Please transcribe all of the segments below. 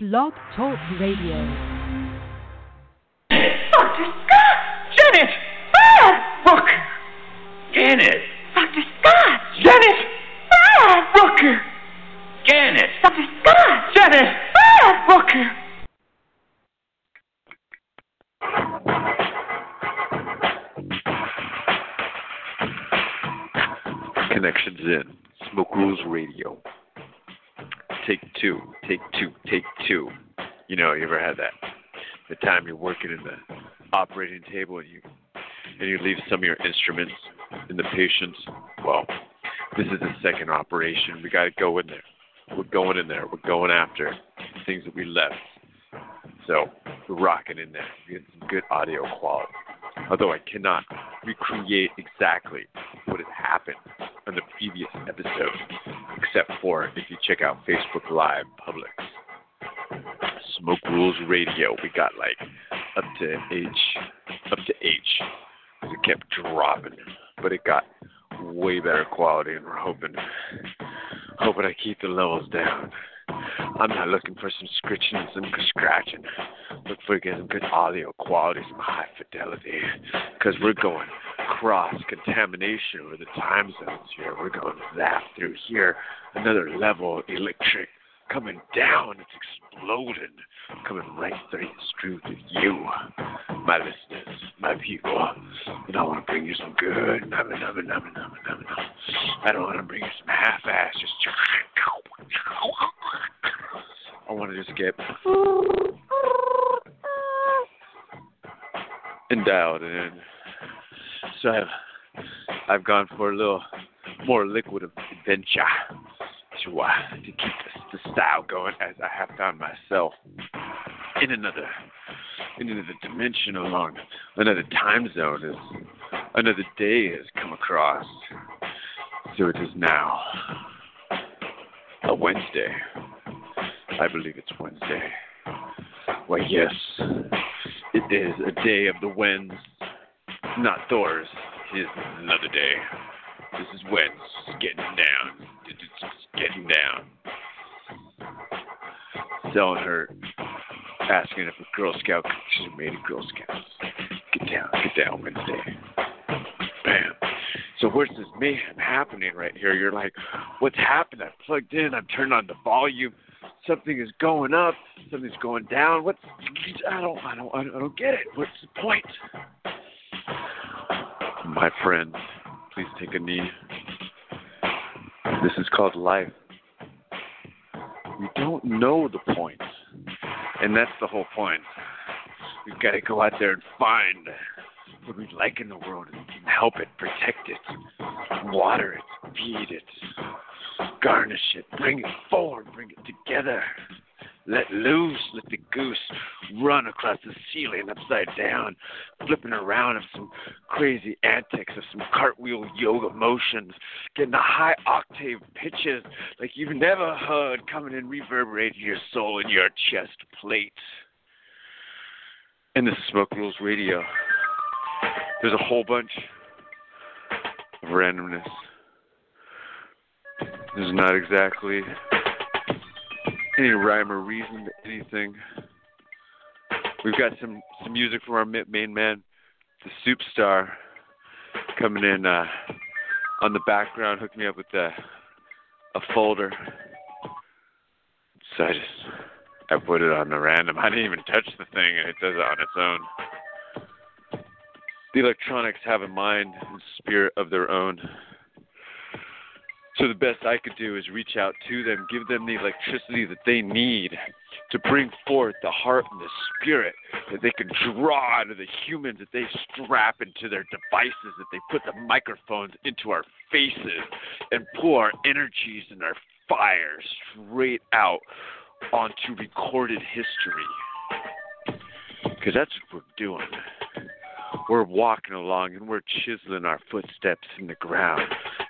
Blog Talk Radio. Dr. Scott! Janet! Brad! Look! Janet! Dr. Scott! Janet! Brad! Look! Janet! Dr. Scott! Janet! Brad! Look! Connections in. Smoke Rules Radio. Take two. Take two. Take two. You know, you ever had that? The time you're working in the operating table and you and you leave some of your instruments in the patient's. Well, this is the second operation. We got to go in there. We're going in there. We're going after things that we left. So we're rocking in there. We get some good audio quality. Although I cannot recreate exactly what had happened on the previous episode, except for if you check out Facebook Live Publix. Smoke Rules Radio. We got like up to H, up to H. It kept dropping, but it got way better quality, and we're hoping, hoping I keep the levels down. I'm not looking for some scritching and some scratching. Look for getting good audio quality, some high fidelity, because we're going cross contamination over the time zones here. We're going zap through here, another level electric coming down. It's exploding, coming right through, through to you, my listeners, my people. And I want to bring you some good nubbin, nubbin, nubbin, nubbin, nubbin. I don't want to bring you some half-ass, just. I want to just get and dialed in. So I've I've gone for a little more liquid adventure to uh, to keep the, the style going as I have found myself in another in another dimension along another time zone as another day has come across. So it is now a Wednesday. I believe it's Wednesday. Why yes, it is a day of the Wens, not Thor's. It is another day. This is Wens just getting down. It's getting down. Selling her, asking if a Girl Scout she's made a Girl Scout. Get down, get down Wednesday. Bam. So where's this mayhem happening right here? You're like, what's happened? I plugged in, I'm turned on the volume. Something is going up, something's going down. What's I don't I don't, I don't get it. What's the point? My friends, please take a knee. This is called life. We don't know the point. And that's the whole point. We've got to go out there and find what we like in the world and help it, protect it, water it, feed it, garnish it, bring it forward, bring it together. Let loose, let the goose run across the ceiling upside down, flipping around of some crazy antics of some cartwheel yoga motions, getting the high octave pitches like you've never heard coming and reverberating your soul in your chest plate. And this is Smoke Rules Radio. There's a whole bunch of randomness. There's not exactly any rhyme or reason to anything. We've got some some music from our main man, the Soup Star, coming in uh, on the background, hooked me up with a a folder. So I just I put it on the random. I didn't even touch the thing, and it does it on its own. The electronics have a mind and spirit of their own. So the best I could do is reach out to them, give them the electricity that they need to bring forth the heart and the spirit that they can draw out of the humans that they strap into their devices, that they put the microphones into our faces and pull our energies and our fire straight out onto recorded history. Because that's what we're doing. We're walking along and we're chiseling our footsteps in the ground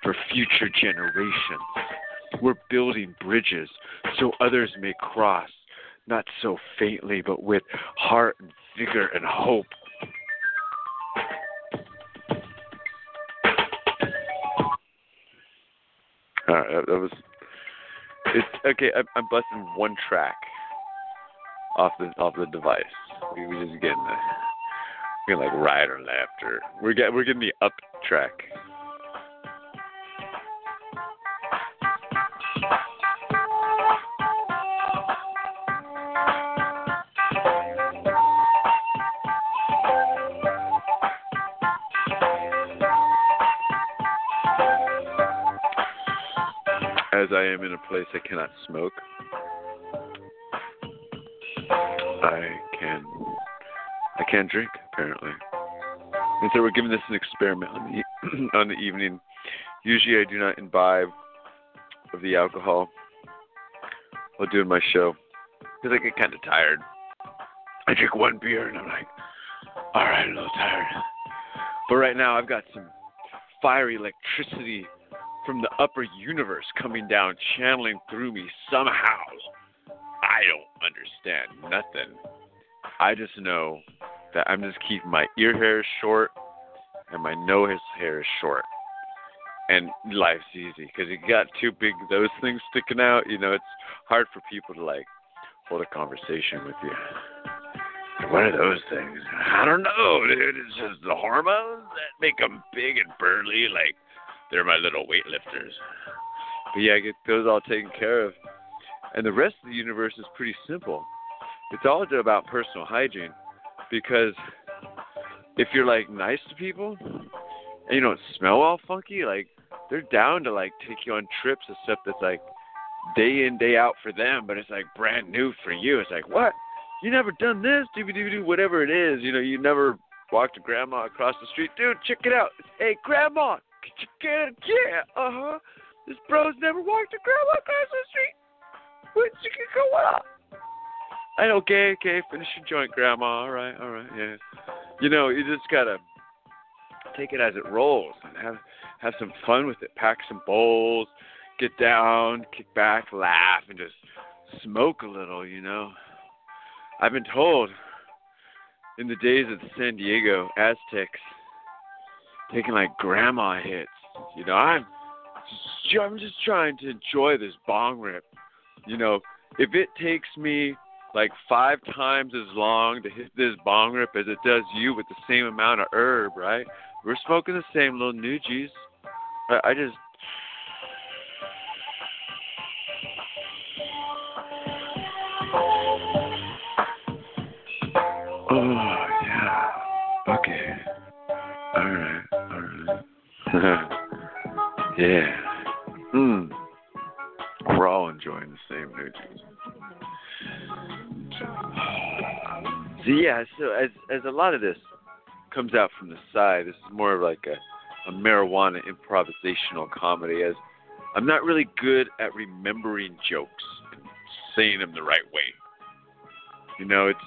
for future generations. We're building bridges so others may cross, not so faintly, but with heart and vigor and hope. All right, that was. It's okay. I'm, I'm busting one track off the off the device. We we just getting the we like or left or we're get we're getting the up track. As I am in a place I cannot smoke, I can I can't drink apparently. And so we're giving this an experiment on the on the evening. Usually I do not imbibe of the alcohol while doing my show because I get kind of tired. I drink one beer and I'm like, all right, a little tired. But right now I've got some fiery electricity from the upper universe coming down, channeling through me somehow. I don't understand nothing. I just know that I'm just keeping my ear hairs short and my nose hair short. And life's easy because you got two big those things sticking out. You know, it's hard for people to like hold a conversation with you. What are those things? I don't know, dude. It's just the hormones that make them big and burly, like they're my little weightlifters. But yeah, I get those all taken care of. And the rest of the universe is pretty simple. It's all about personal hygiene because if you're like nice to people and you don't smell all funky, like they're down to like take you on trips and stuff that's like day in day out for them, but it's like brand new for you. It's like what? You never done this? Do do do whatever it is. You know, you never walked to grandma across the street, dude. Check it out. Hey, grandma, get? Yeah, uh huh. This bro's never walked to grandma across the street. What you can go up? I know, okay, okay, finish your joint, grandma. All right, all right, yeah. You know, you just gotta take it as it rolls and have have some fun with it. Pack some bowls, get down, kick back, laugh, and just smoke a little. You know, I've been told in the days of the San Diego Aztecs taking like grandma hits. You know, I'm just, I'm just trying to enjoy this bong rip. You know, if it takes me like five times as long to hit this bong rip as it does you with the same amount of herb, right? We're smoking the same little Nugies. I, I just. Oh, yeah. Okay. All right. All right. yeah. Yeah, so as as a lot of this comes out from the side, this is more of like a, a marijuana improvisational comedy. As I'm not really good at remembering jokes and saying them the right way. You know, it's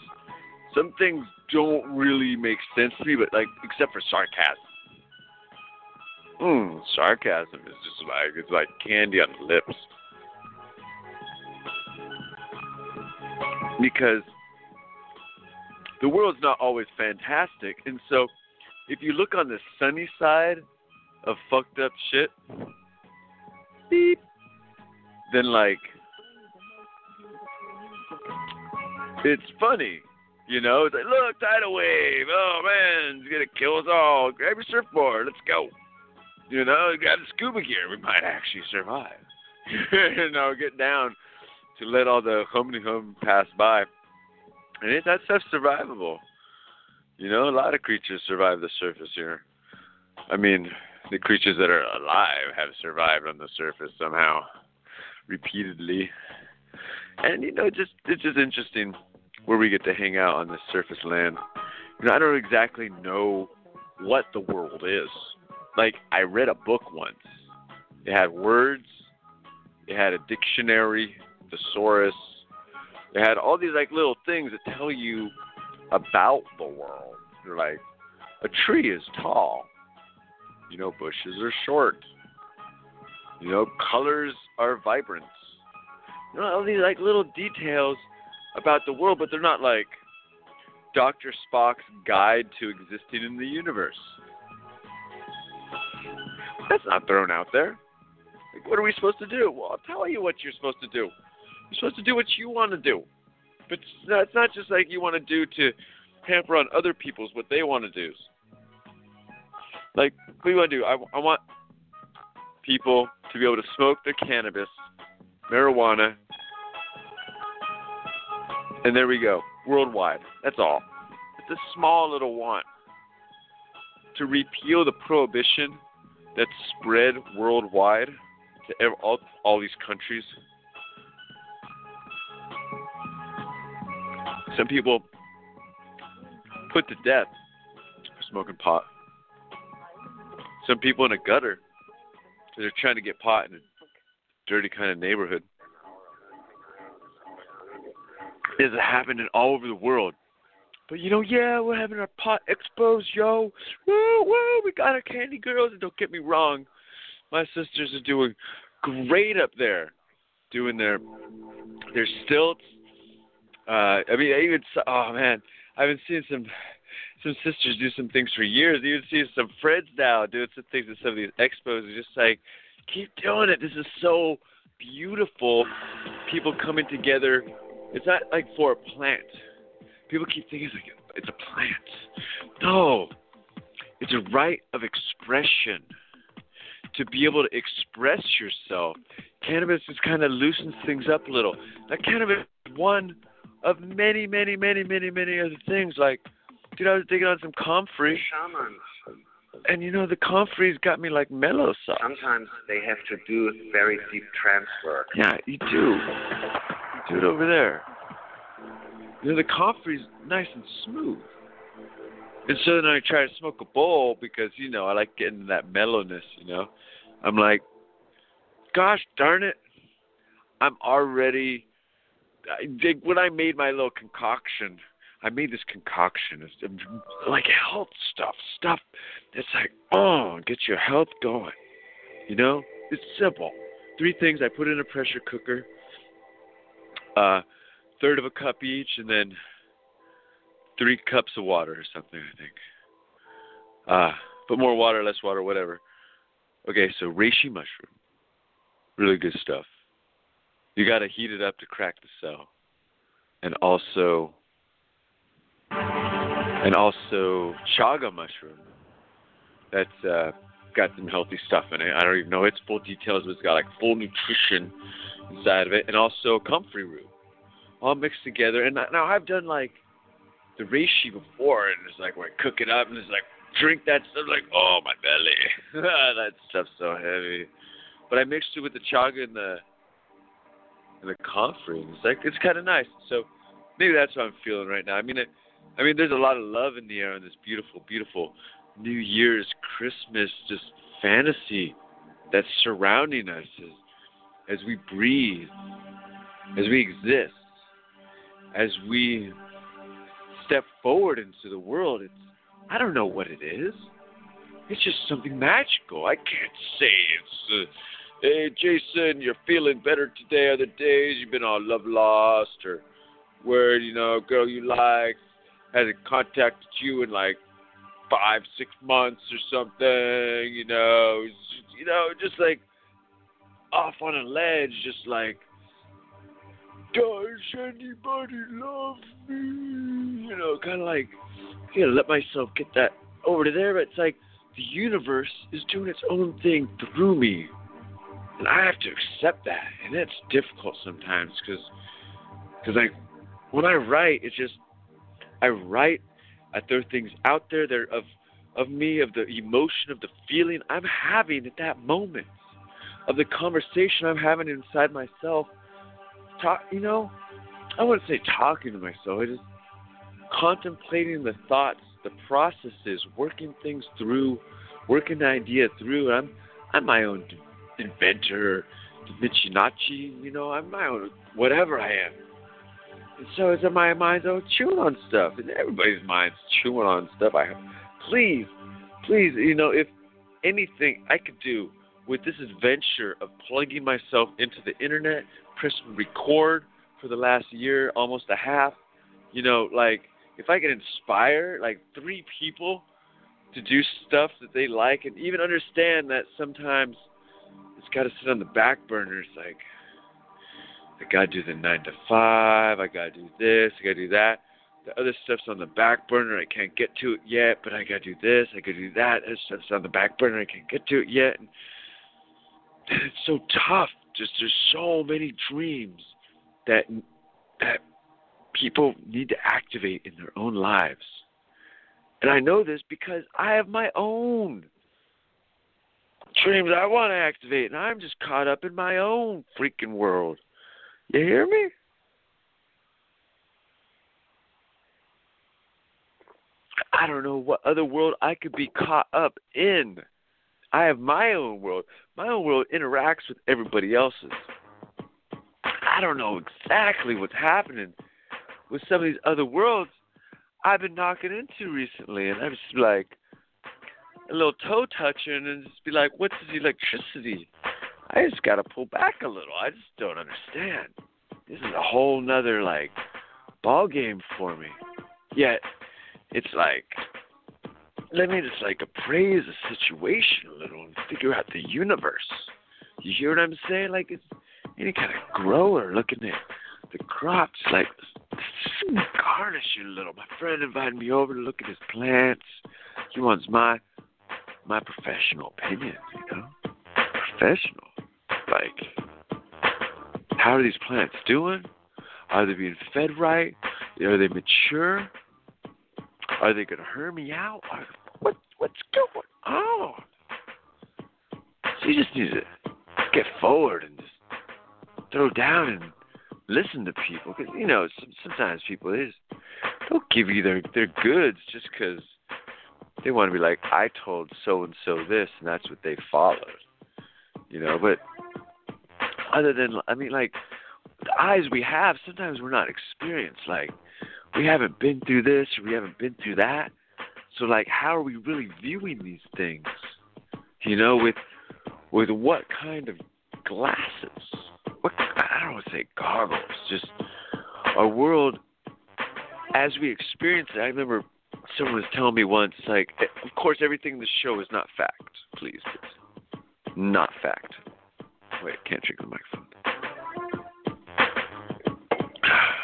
some things don't really make sense to me, but like except for sarcasm. Mm, sarcasm is just like it's like candy on the lips. Because the world's not always fantastic. And so if you look on the sunny side of fucked up shit, beep, then like it's funny. You know, it's like, look, tidal wave. Oh man, it's gonna kill us all. Grab your surfboard, let's go. You know, got a scuba gear. We might actually survive. you know, get down to let all the hum hum pass by. And it, that stuff's survivable. You know, a lot of creatures survive the surface here. I mean, the creatures that are alive have survived on the surface somehow, repeatedly. And you know, just it's just interesting where we get to hang out on this surface land. You know, I don't exactly know what the world is. Like I read a book once. It had words. It had a dictionary, thesaurus. It had all these like little things that tell you about the world. They're like a tree is tall. You know, bushes are short. You know, colors are vibrant. You know, all these like little details about the world, but they're not like Dr. Spock's guide to existing in the universe. That's not thrown out there. Like, what are we supposed to do? Well, I'll tell you what you're supposed to do. You're supposed to do what you want to do. But it's not, not just like you want to do to pamper on other people's what they want to do. Like, what do you want to do? I, I want people to be able to smoke their cannabis, marijuana, and there we go, worldwide. That's all. It's a small little want to repeal the prohibition that's spread worldwide to all, all these countries. Some people put to death for smoking pot. Some people in a gutter because they're trying to get pot in a dirty kind of neighborhood. This is happening all over the world. But you know, yeah, we're having our pot expos, yo. Woo, woo, we got our candy girls. And don't get me wrong, my sisters are doing great up there, doing their their stilts. Uh, I mean, I even oh man, I've been seeing some some sisters do some things for years. Even see some friends now doing some things at some of these expos. It's just like, keep doing it. This is so beautiful. People coming together. It's not like for a plant. People keep thinking it's like it's a plant. No, it's a right of expression. To be able to express yourself, cannabis just kind of loosens things up a little. Now, cannabis is one of many, many, many, many, many other things. Like, dude, I was digging on some comfrey, Shamans. and you know the comfrey's got me like mellow sauce. Sometimes they have to do very deep trance work. Yeah, you do. You do it over there. You know, the comfrey's nice and smooth. And so then I try to smoke a bowl because, you know, I like getting that mellowness, you know. I'm like, gosh darn it, I'm already. When I made my little concoction. I made this concoction. It's like health stuff, stuff that's like, oh, get your health going. You know, it's simple. Three things. I put in a pressure cooker. Uh, third of a cup each, and then three cups of water or something. I think. Uh, put more water, less water, whatever. Okay, so reishi mushroom, really good stuff. You got to heat it up to crack the cell, and also, and also chaga mushroom. That's uh, got some healthy stuff in it. I don't even know its full details, but it's got like full nutrition inside of it, and also comfrey root, all mixed together. And now I've done like the reishi before, and it's like where I cook it up, and it's like drink that stuff, like oh my belly, that stuff's so heavy. But I mixed it with the chaga and the and the it's like it's kind of nice. So maybe that's what I'm feeling right now. I mean, it, I mean, there's a lot of love in the air on this beautiful, beautiful New Year's, Christmas, just fantasy that's surrounding us as, as we breathe, as we exist, as we step forward into the world. It's I don't know what it is. It's just something magical. I can't say it's. Uh, hey, Jason, you're feeling better today. Other days you've been all love lost, or where you know, girl you like hasn't contacted you in like five, six months or something. You know, you know, just like off on a ledge, just like. Does anybody love me? You know, kind of like, I gotta let myself get that over to there, but it's like the universe is doing its own thing through me. And I have to accept that. And that's difficult sometimes because, cause like, when I write, it's just, I write, I throw things out there that are of, of me, of the emotion, of the feeling I'm having at that moment, of the conversation I'm having inside myself. Talk, you know, I wouldn't say talking to myself. I just contemplating the thoughts, the processes, working things through, working the idea through. I'm I'm my own inventor, Da Vinci Nachi, you know, I'm my own whatever I am. And so it's in my mind's oh chewing on stuff. And everybody's mind's chewing on stuff. I have please, please, you know, if anything I could do with this adventure of plugging myself into the internet, pressing record for the last year, almost a half, you know, like if I could inspire like three people to do stuff that they like and even understand that sometimes it's got to sit on the back burner. It's like, I gotta do the nine to five. I gotta do this. I gotta do that. The other stuff's on the back burner. I can't get to it yet, but I gotta do this. I gotta do that. This stuff's on the back burner. I can't get to it yet. And it's so tough. Just there's so many dreams that that people need to activate in their own lives. And I know this because I have my own dreams I want to activate, and I'm just caught up in my own freaking world. You hear me? I don't know what other world I could be caught up in. I have my own world. My own world interacts with everybody else's. I don't know exactly what's happening with some of these other worlds I've been knocking into recently, and I'm just like a little toe touching, and just be like, "What's this electricity?" I just got to pull back a little. I just don't understand. This is a whole nother like ball game for me. Yet it's like let me just like appraise the situation a little and figure out the universe. You hear what I'm saying? Like it's any kind of grower looking at the crops, like garnish it a little. My friend invited me over to look at his plants. He wants my my professional opinion, you know? Professional. Like how are these plants doing? Are they being fed right? Are they mature? Are they gonna hurt me out? What what's going on? So you just need to get forward and just throw down and listen to people because you know sometimes people they just don't give you their their goods just because they want to be like I told so and so this and that's what they followed, you know. But other than I mean like the eyes we have sometimes we're not experienced like we haven't been through this we haven't been through that. So like how are we really viewing these things? You know, with with what kind of glasses? What I don't want to say goggles, just our world as we experience it. I remember someone was telling me once, like, of course, everything in the show is not fact. Please, please. not fact. Wait, can't drink the microphone.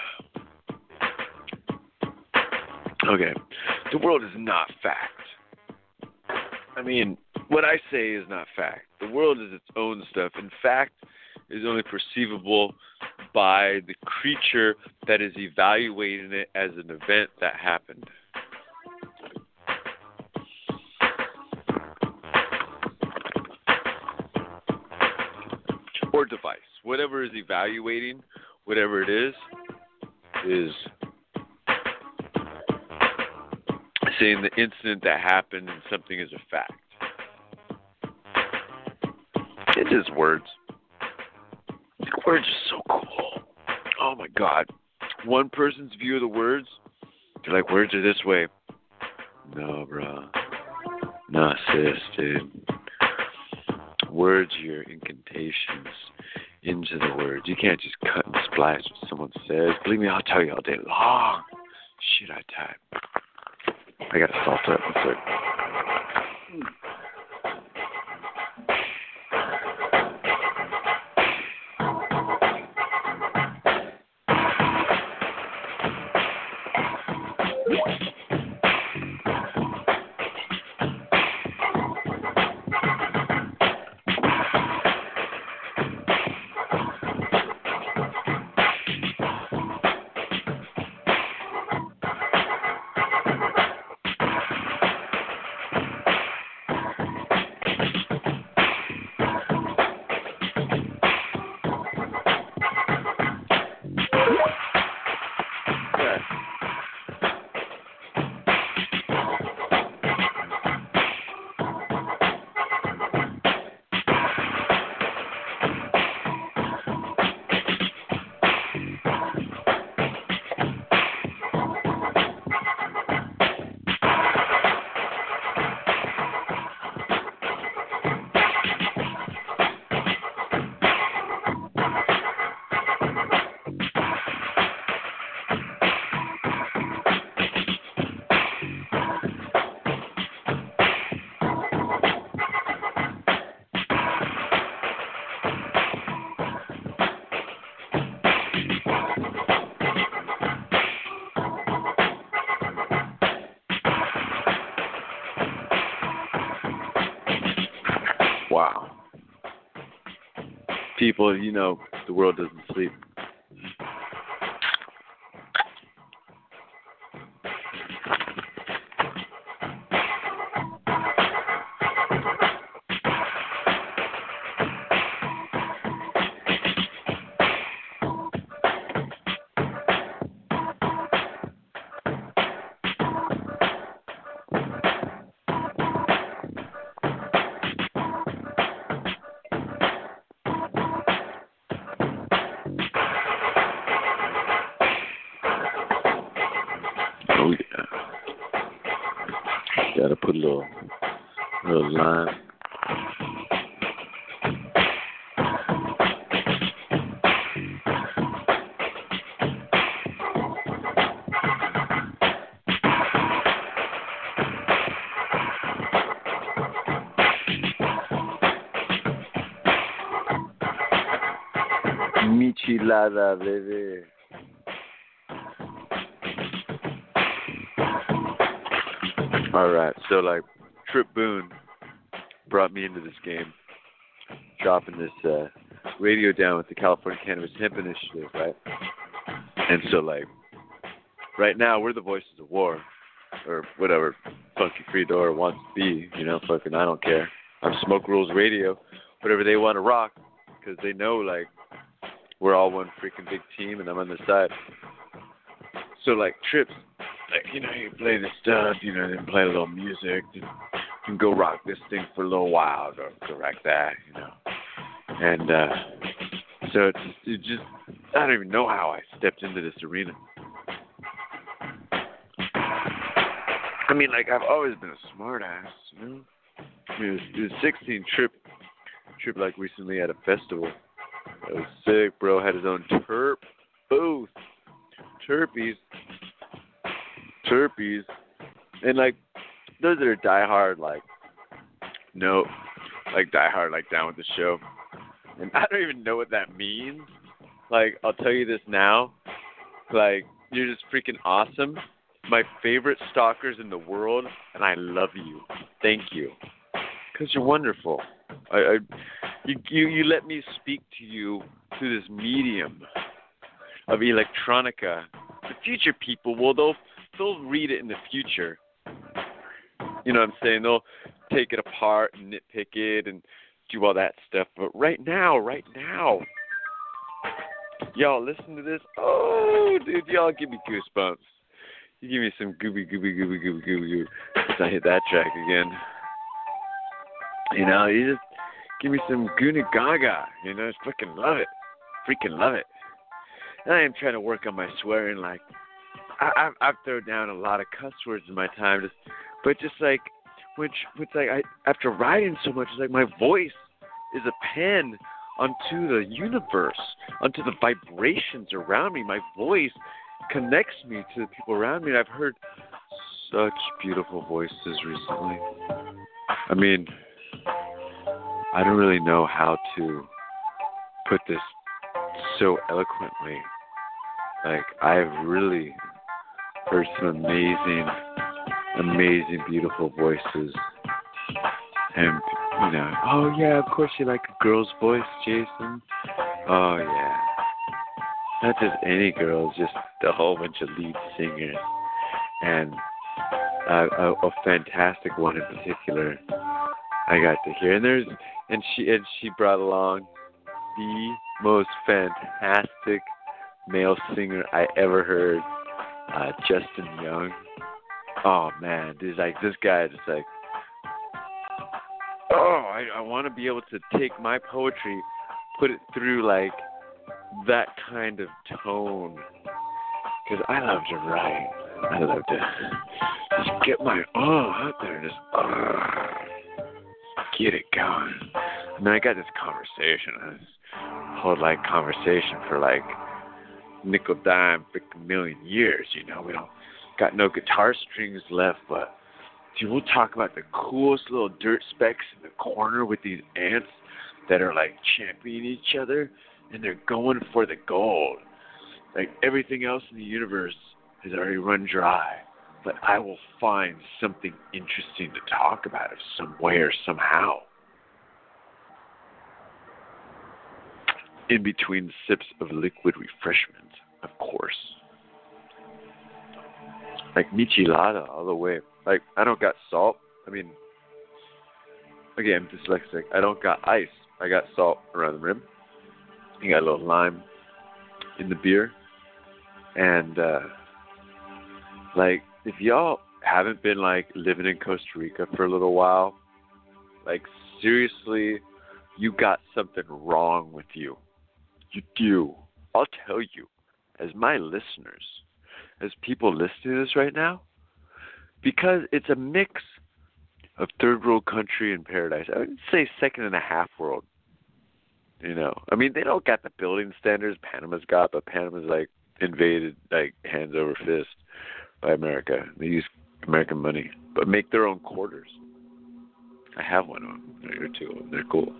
Okay. The world is not fact. I mean, what I say is not fact. The world is its own stuff. In fact, is only perceivable by the creature that is evaluating it as an event that happened. Is evaluating, whatever it is, is saying the incident that happened and something is a fact. It's just words. Words are so cool. Oh my god. One person's view of the words, they're like, words are this way. No, bro. Nah, sis, dude. Words are your incantations into the words. You can't just cut and splice what someone says. Believe me, I'll tell you all day long. Shit, I type. I gotta salt it. One sec. People, you know, the world doesn't little lime. Michelada, baby. All right, so like Trip Boone brought me into this game, dropping this uh, radio down with the California Cannabis Hemp Initiative, right? And so like right now we're the voices of war, or whatever Funky Freedor wants to be, you know, fucking I don't care. I'm Smoke Rules Radio, whatever they want to rock, because they know like we're all one freaking big team, and I'm on the side. So like trips, like you know, you play the stuff, you know, then play a little music, can go rock this thing for a little while, or go rock that, you know. And uh so it's it just I don't even know how I stepped into this arena. I mean, like I've always been a smart ass, you know. I mean, it was, it was 16 trip, trip like recently at a festival. That was sick, bro. Had his own terp booth, terpies, terpies, and like those that are diehard, like no, like diehard, like down with the show. And I don't even know what that means. Like I'll tell you this now, like you're just freaking awesome. My favorite stalkers in the world, and I love you. Thank you, because you're wonderful. I, I you, you you let me speak to you through this medium of electronica. The future people, well, they'll they'll read it in the future. You know what I'm saying? They'll take it apart and nitpick it and do all that stuff. But right now, right now, y'all listen to this. Oh, dude, y'all give me goosebumps. You give me some gooby, gooby, gooby, gooby, gooby, gooby. I hit that track again. You know, you just give me some Guna Gaga. You know, just fucking love it. Freaking love it. And I am trying to work on my swearing. Like, I, I've, I've thrown down a lot of cuss words in my time, just, but just like, which, which like, I after writing so much, it's like my voice is a pen onto the universe, onto the vibrations around me. My voice connects me to the people around me. And I've heard such beautiful voices recently. I mean, I don't really know how to put this so eloquently. Like, I've really heard some amazing, amazing, beautiful voices. And, you know, oh yeah, of course you like a girl's voice, Jason. Oh yeah. Not just any girls, just a whole bunch of lead singers. And uh, a, a fantastic one in particular I got to hear. And there's and she and she brought along the most fantastic male singer I ever heard, uh, Justin Young. Oh man, dude, like this guy just like oh, I, I want to be able to take my poetry, put it through like that kind of tone, because I love to write. I love to just get my oh out there, and just get it going. And then I got this conversation, I this whole like conversation for like nickel dime, freaking million years. You know, we don't got no guitar strings left, but dude, we'll talk about the coolest little dirt specks in the corner with these ants that are like championing each other and they're going for the gold. Like everything else in the universe has already run dry. But I will find something interesting to talk about it some way or somehow. in between sips of liquid refreshment, of course. Like michelada all the way. Like I don't got salt. I mean, again, I'm dyslexic. I don't got ice. I got salt around the rim. You got a little lime in the beer, and uh like if y'all haven't been like living in Costa Rica for a little while, like seriously, you got something wrong with you. You do. I'll tell you, as my listeners, as people listening to this right now, because it's a mix of third world country and paradise. I would say second and a half world. You know, I mean, they don't got the building standards Panama's got, but Panama's like invaded, like hands over fist by America. They use American money, but make their own quarters. I have one of them. They're two of them. They're cool.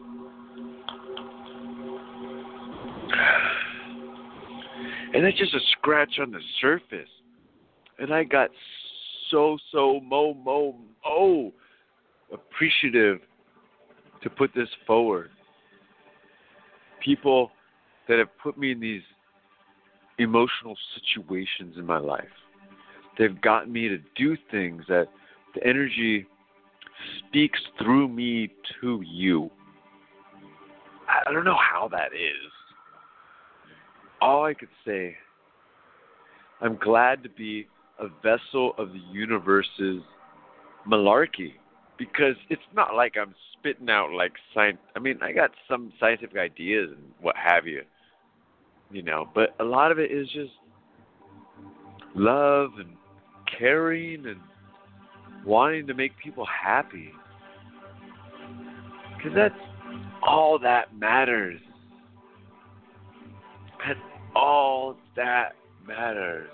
And that's just a scratch on the surface. And I got so, so, mo, mo, mo appreciative to put this forward. People that have put me in these emotional situations in my life. They've gotten me to do things that the energy speaks through me to you. I don't know how that is. All I could say, I'm glad to be a vessel of the universe's malarkey because it's not like I'm spitting out like science. I mean, I got some scientific ideas and what have you, you know, but a lot of it is just love and caring and wanting to make people happy. Because that's all that matters. All that matters.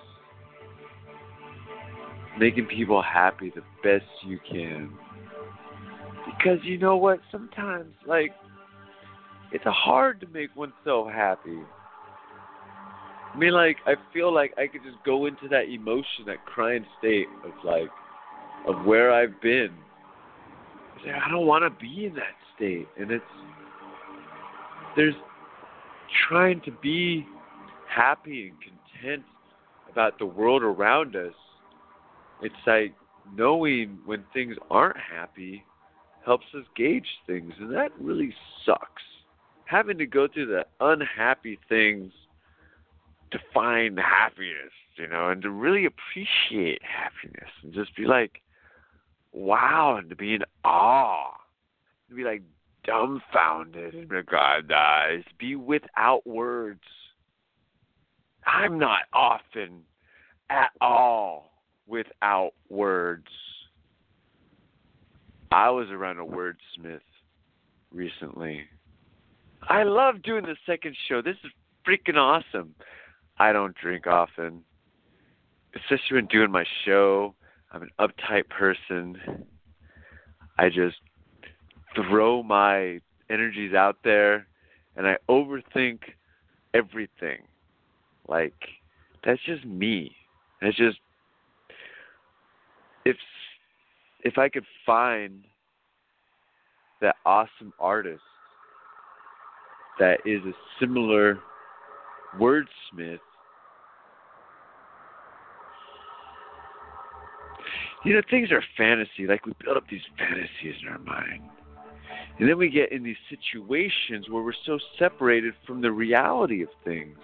Making people happy the best you can. Because you know what? Sometimes, like, it's hard to make oneself happy. I mean, like, I feel like I could just go into that emotion, that crying state of, like, of where I've been. I don't want to be in that state. And it's, there's trying to be happy and content about the world around us. It's like knowing when things aren't happy helps us gauge things, and that really sucks. Having to go through the unhappy things to find happiness, you know, and to really appreciate happiness and just be like, wow, and to be in awe, to be like dumbfounded in regard to eyes, be without words. I'm not often at all without words. I was around a wordsmith recently. I love doing the second show. This is freaking awesome. I don't drink often. Especially when doing my show. I'm an uptight person. I just throw my energies out there and I overthink everything. Like that's just me. It's just if if I could find that awesome artist that is a similar wordsmith you know things are fantasy. Like we build up these fantasies in our mind. And then we get in these situations where we're so separated from the reality of things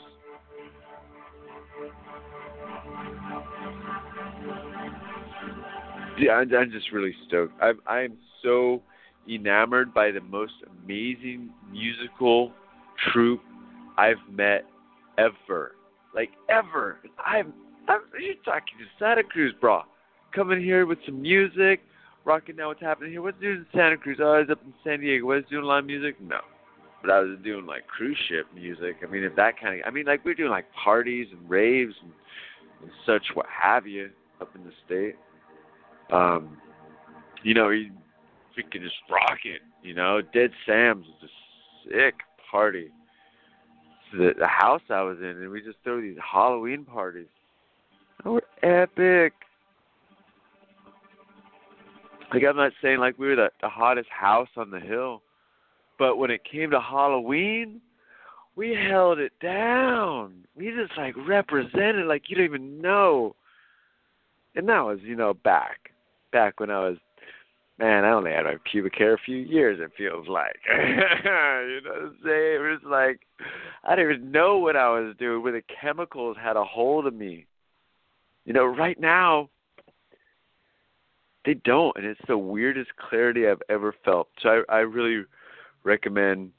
I'm, I'm just really stoked. I'm I'm so enamored by the most amazing musical troupe I've met ever, like ever. I'm I'm you're talking to Santa Cruz, bro. Coming here with some music, rocking now what's happening here. What's doing in Santa Cruz? Oh, I was up in San Diego. Was doing live music? No. But I was doing like cruise ship music. I mean, if that kind of, I mean, like we are doing like parties and raves and, and such, what have you, up in the state um, you know, he freaking just rock it. You know, Dead Sam's was a sick party. The, the house I was in, and we just throw these Halloween parties. They were epic. Like I'm not saying like we were the, the hottest house on the hill, but when it came to Halloween, we held it down. We just like represented like you don't even know. And that was, you know, back back when I was man, I only had my pubic hair a few years it feels like. you know what I'm saying? It was like I didn't even know what I was doing when the chemicals had a hold of me. You know, right now they don't and it's the weirdest clarity I've ever felt. So I I really recommend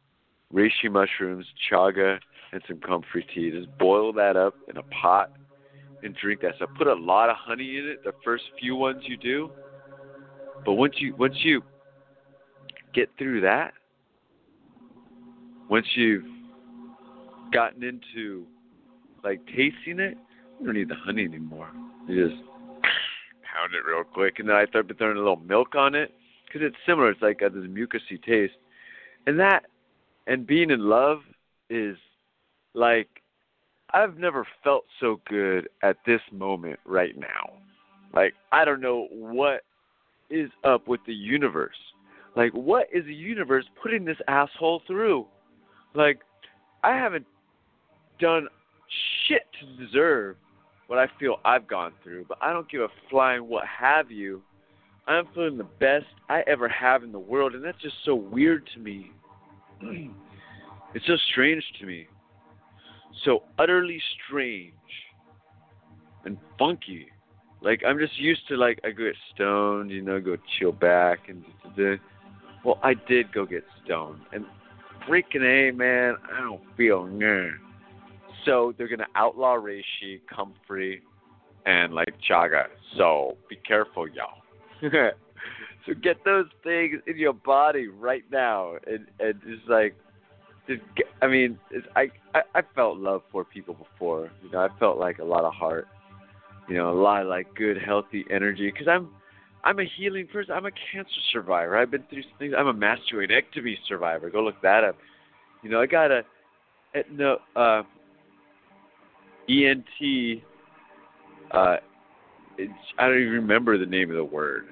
reishi mushrooms, chaga, and some comfrey tea. Just boil that up in a pot and drink that stuff. Put a lot of honey in it the first few ones you do. But once you once you get through that, once you've gotten into like tasting it, you don't need the honey anymore. You just pound it real quick, and then I start throwing a little milk on it because it's similar. It's like uh, this mucusy taste, and that and being in love is like I've never felt so good at this moment right now. Like I don't know what is up with the universe. Like what is the universe putting this asshole through? Like I haven't done shit to deserve what I feel I've gone through, but I don't give a flying what have you. I'm feeling the best I ever have in the world, and that's just so weird to me. it's so strange to me. So utterly strange and funky. Like I'm just used to like I get stoned, you know, go chill back and well, I did go get stoned and freaking a man, I don't feel nah. So they're gonna outlaw reishi, comfrey, and like chaga. So be careful, y'all. so get those things in your body right now, and and just like, get, I mean, it's, I, I I felt love for people before. You know, I felt like a lot of heart. You know, a lot of like good, healthy energy. Because I'm I'm a healing person. I'm a cancer survivor. I've been through some things. I'm a mastectomy survivor. Go look that up. You know, I got a no uh, ENT. Uh, I don't even remember the name of the word.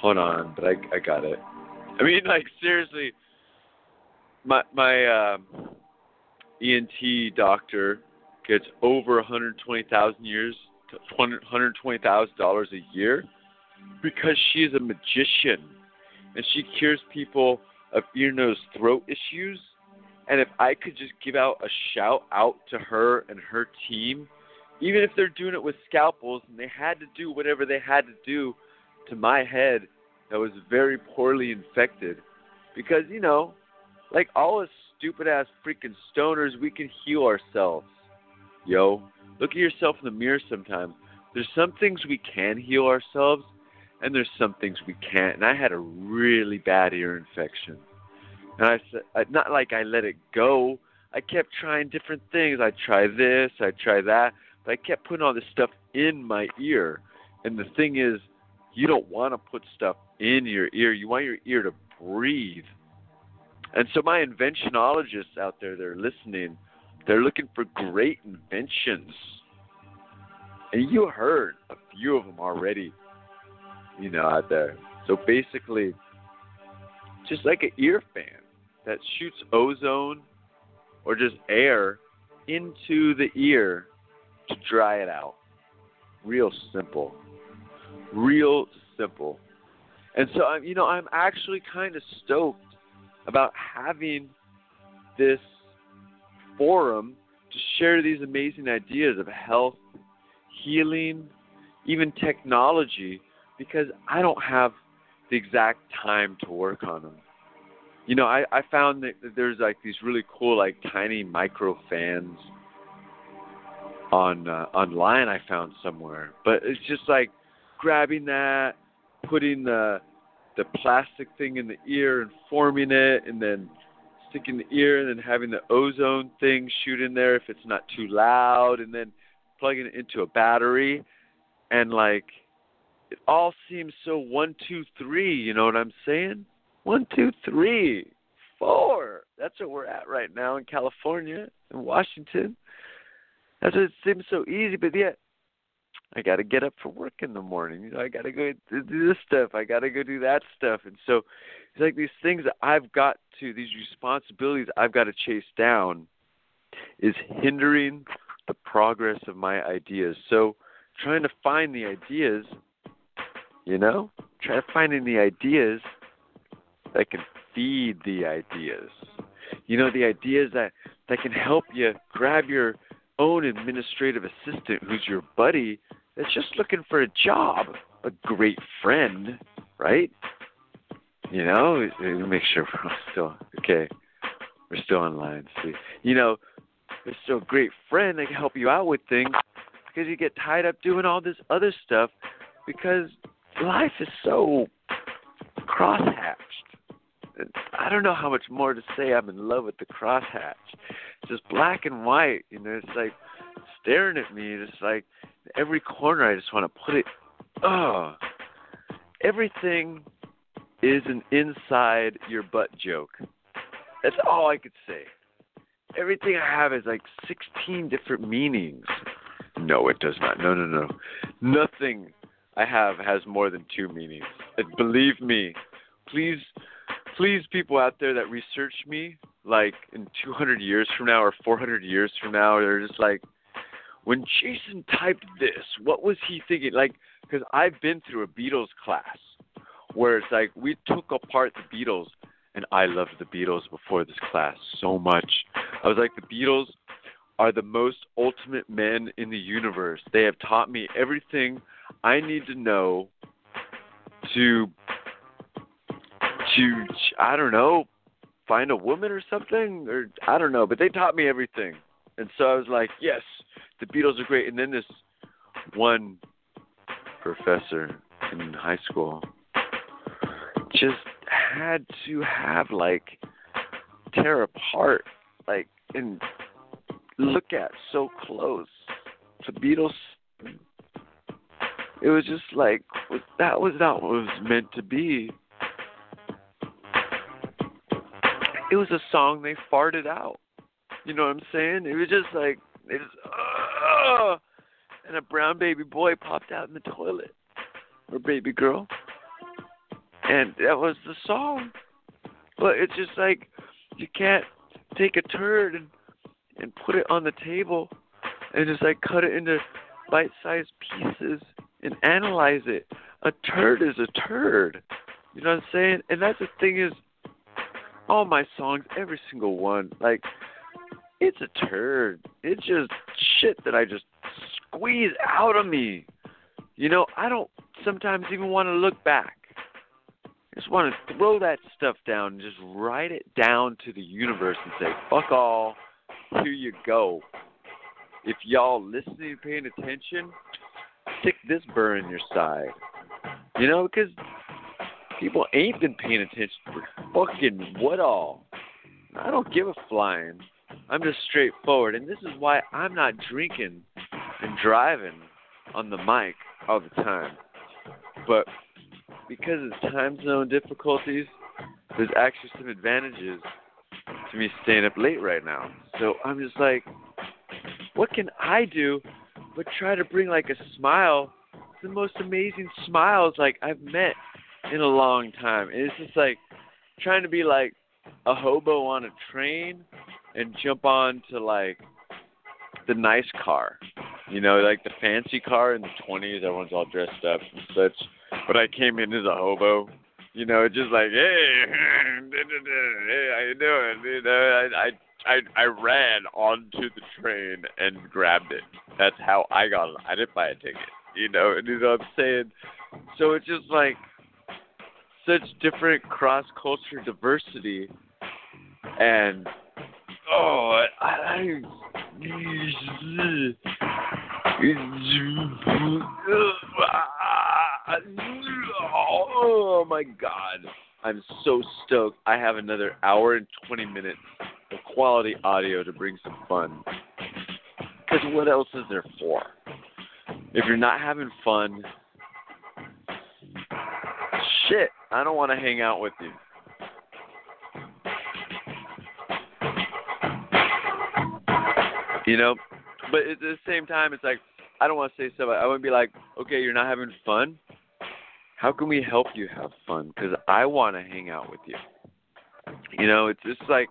Hold on, but I I got it. I mean, like seriously, my my um, ENT doctor gets over 120,000 years, 120,000 dollars a year, because she is a magician, and she cures people of ear, nose, throat issues. And if I could just give out a shout out to her and her team, even if they're doing it with scalpels and they had to do whatever they had to do to my head that was very poorly infected, because you know, like all us stupid ass freaking stoners, we can heal ourselves. Yo, look at yourself in the mirror sometimes. There's some things we can heal ourselves, and there's some things we can't. And I had a really bad ear infection. And I said, not like I let it go. I kept trying different things. I try this, I try that, but I kept putting all this stuff in my ear. And the thing is, you don't want to put stuff in your ear. You want your ear to breathe. And so my inventionologists out there, they're listening. They're looking for great inventions. And you heard a few of them already, you know, out there. So basically, just like an ear fan that shoots ozone or just air into the ear to dry it out. Real simple. Real simple. And so I'm you know, I'm actually kind of stoked about having this forum to share these amazing ideas of health, healing, even technology because I don't have the exact time to work on them. You know, I, I found that there's like these really cool like tiny micro fans on uh, online I found somewhere. But it's just like grabbing that, putting the the plastic thing in the ear and forming it and then sticking the ear and then having the ozone thing shoot in there if it's not too loud and then plugging it into a battery. And like it all seems so one two three you know what i'm saying? One two three four. That's where we're at right now in california in washington. That's what it seems so easy but yet I got to get up for work in the morning. You know, I got to go do this stuff. I got to go do that stuff. And so it's like these things that I've got to, these responsibilities I've got to chase down is hindering the progress of my ideas. So trying to find the ideas, you know, try finding the ideas that can feed the ideas. You know, the ideas that that can help you grab your own administrative assistant who's your buddy that's just looking for a job, a great friend, right? You know, make sure we're still okay. We're still online. See, you know, there's still a great friend that can help you out with things because you get tied up doing all this other stuff because life is so crosshatched. I don't know how much more to say. I'm in love with the crosshatch. It's just black and white. You know, it's like staring at me. It's like every corner. I just want to put it. Oh, everything is an inside your butt joke. That's all I could say. Everything I have is like 16 different meanings. No, it does not. No, no, no. Nothing I have has more than two meanings. And believe me, please, please, people out there that research me, like in 200 years from now or 400 years from now, they're just like, when Jason typed this, what was he thinking? Like, because I've been through a Beatles class where it's like we took apart the Beatles, and I loved the Beatles before this class so much. I was like, the Beatles are the most ultimate men in the universe. They have taught me everything I need to know to to I don't know, find a woman or something or I don't know, but they taught me everything. And so I was like, yes, the Beatles are great. And then this one professor in high school just had to have like tear apart like and look at so close the Beatles. It was just like that was not what was meant to be. It was a song they farted out you know what i'm saying it was just like it was uh, and a brown baby boy popped out in the toilet or baby girl and that was the song. But it's just like you can't take a turd and and put it on the table and just like cut it into bite-sized pieces and analyze it. A turd is a turd. You know what I'm saying? And that's the thing is, all my songs, every single one, like it's a turd. It's just shit that I just squeeze out of me. You know, I don't sometimes even want to look back I just want to throw that stuff down and just write it down to the universe and say, fuck all, here you go. If y'all listening and paying attention, stick this burr in your side. You know, because people ain't been paying attention for fucking what all. I don't give a flying. I'm just straightforward. And this is why I'm not drinking and driving on the mic all the time. But because of time zone difficulties, there's actually some advantages to me staying up late right now. So I'm just like, what can I do but try to bring like a smile, the most amazing smiles like I've met in a long time. And it's just like trying to be like a hobo on a train and jump on to like the nice car. You know, like the fancy car in the 20s, everyone's all dressed up and such but I came in as a hobo. You know, just like, hey, hey, how you doing? You know, I, I, I, I ran onto the train and grabbed it. That's how I got it. I didn't buy a ticket. You know, and you know what I'm saying? So it's just like such different cross culture diversity, and oh, I, oh my god. I'm so stoked. I have another hour and 20 minutes of quality audio to bring some fun. Because what else is there for? If you're not having fun, shit, I don't want to hang out with you. You know? But at the same time, it's like, I don't want to say stuff. I want to be like, okay, you're not having fun. How can we help you have fun? Because I want to hang out with you. You know, it's just like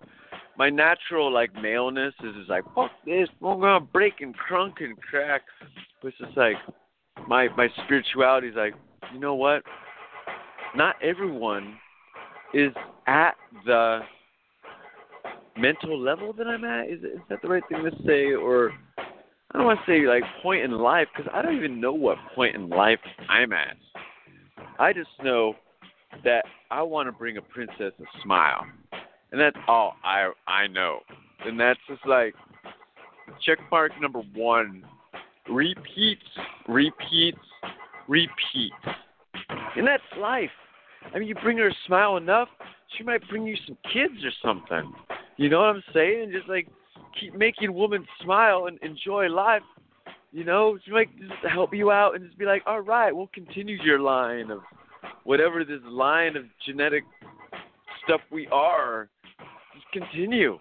my natural like maleness is just like fuck this, I'm gonna break and crunk and crack. But it's just like my my spirituality is like, you know what? Not everyone is at the mental level that I'm at. Is is that the right thing to say? Or I don't want to say like point in life because I don't even know what point in life I'm at. I just know that I want to bring a princess a smile, and that's all I I know. And that's just like check mark number one. Repeats, repeats, repeats, and that's life. I mean, you bring her a smile enough, she might bring you some kids or something. You know what I'm saying? Just like keep making women smile and enjoy life. You know, she might just help you out and just be like, all right, we'll continue your line of whatever this line of genetic stuff we are. Just continue.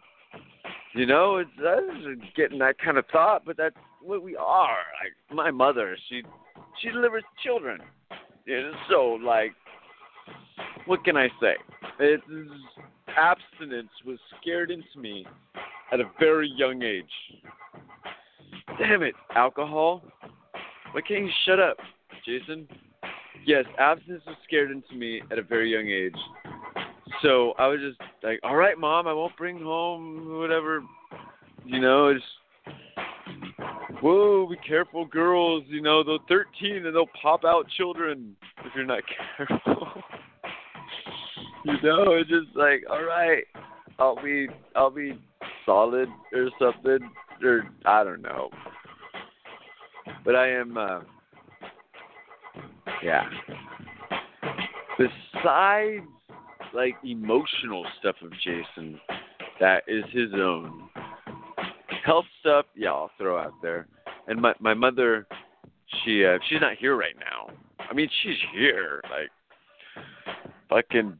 You know, it's that's getting that kind of thought, but that's what we are. Like my mother, she she delivers children. And so like what can I say? It, abstinence was scared into me at a very young age. Damn it, alcohol. Why can't you shut up, Jason? Yes, abstinence was scared into me at a very young age. So I was just like, all right, mom, I won't bring home whatever. You know, it's whoa, be careful, girls. You know, they're 13 and they'll pop out children if you're not careful. you know, it's just like, all right, I'll be, I'll be solid or something, or I don't know. But I am, uh, yeah. Besides, like emotional stuff of Jason, that is his own. Health stuff, yeah, I'll throw out there. And my my mother, she uh, she's not here right now. I mean, she's here, like fucking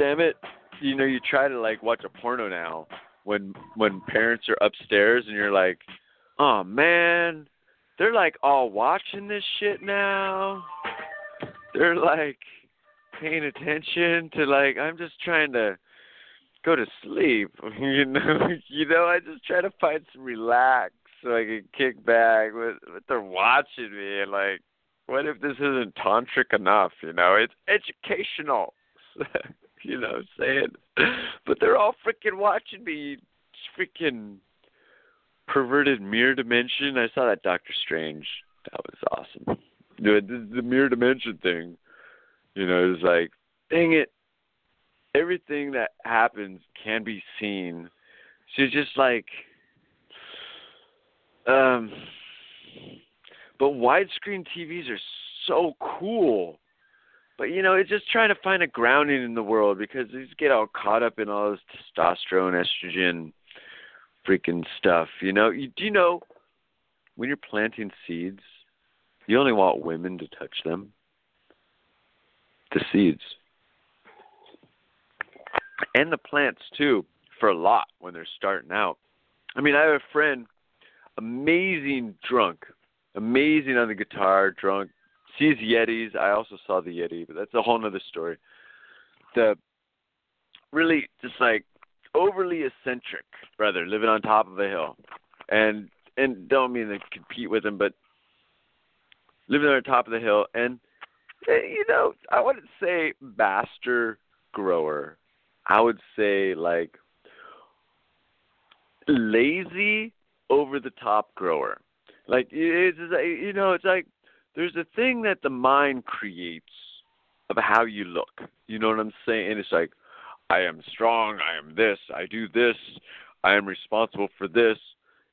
damn it. You know, you try to like watch a porno now when when parents are upstairs and you're like, "Oh man, they're like all watching this shit now." They're like paying attention to like I'm just trying to go to sleep. You know, you know, I just try to find some relax so I can kick back. But, but they're watching me and like, what if this isn't tantric enough? You know, it's educational. you know what I'm saying? But they're all freaking watching me. Freaking perverted mirror dimension. I saw that Doctor Strange. That was awesome. The, the, the mirror dimension thing. You know, it's like, dang it. Everything that happens can be seen. So it's just like, um, but widescreen TVs are so cool. But you know, it's just trying to find a grounding in the world because they just get all caught up in all this testosterone, estrogen, freaking stuff. You know, you, do you know when you're planting seeds, you only want women to touch them? The seeds. And the plants too, for a lot when they're starting out. I mean, I have a friend, amazing drunk, amazing on the guitar, drunk, sees Yetis. I also saw the Yeti, but that's a whole other story. The really just like overly eccentric brother living on top of a hill, and and don't mean to compete with him, but living on top of the hill, and eh, you know I wouldn't say master grower. I would say like lazy over the top grower. Like it's just, you know it's like there's a thing that the mind creates of how you look. You know what I'm saying? And It's like I am strong, I am this, I do this, I am responsible for this.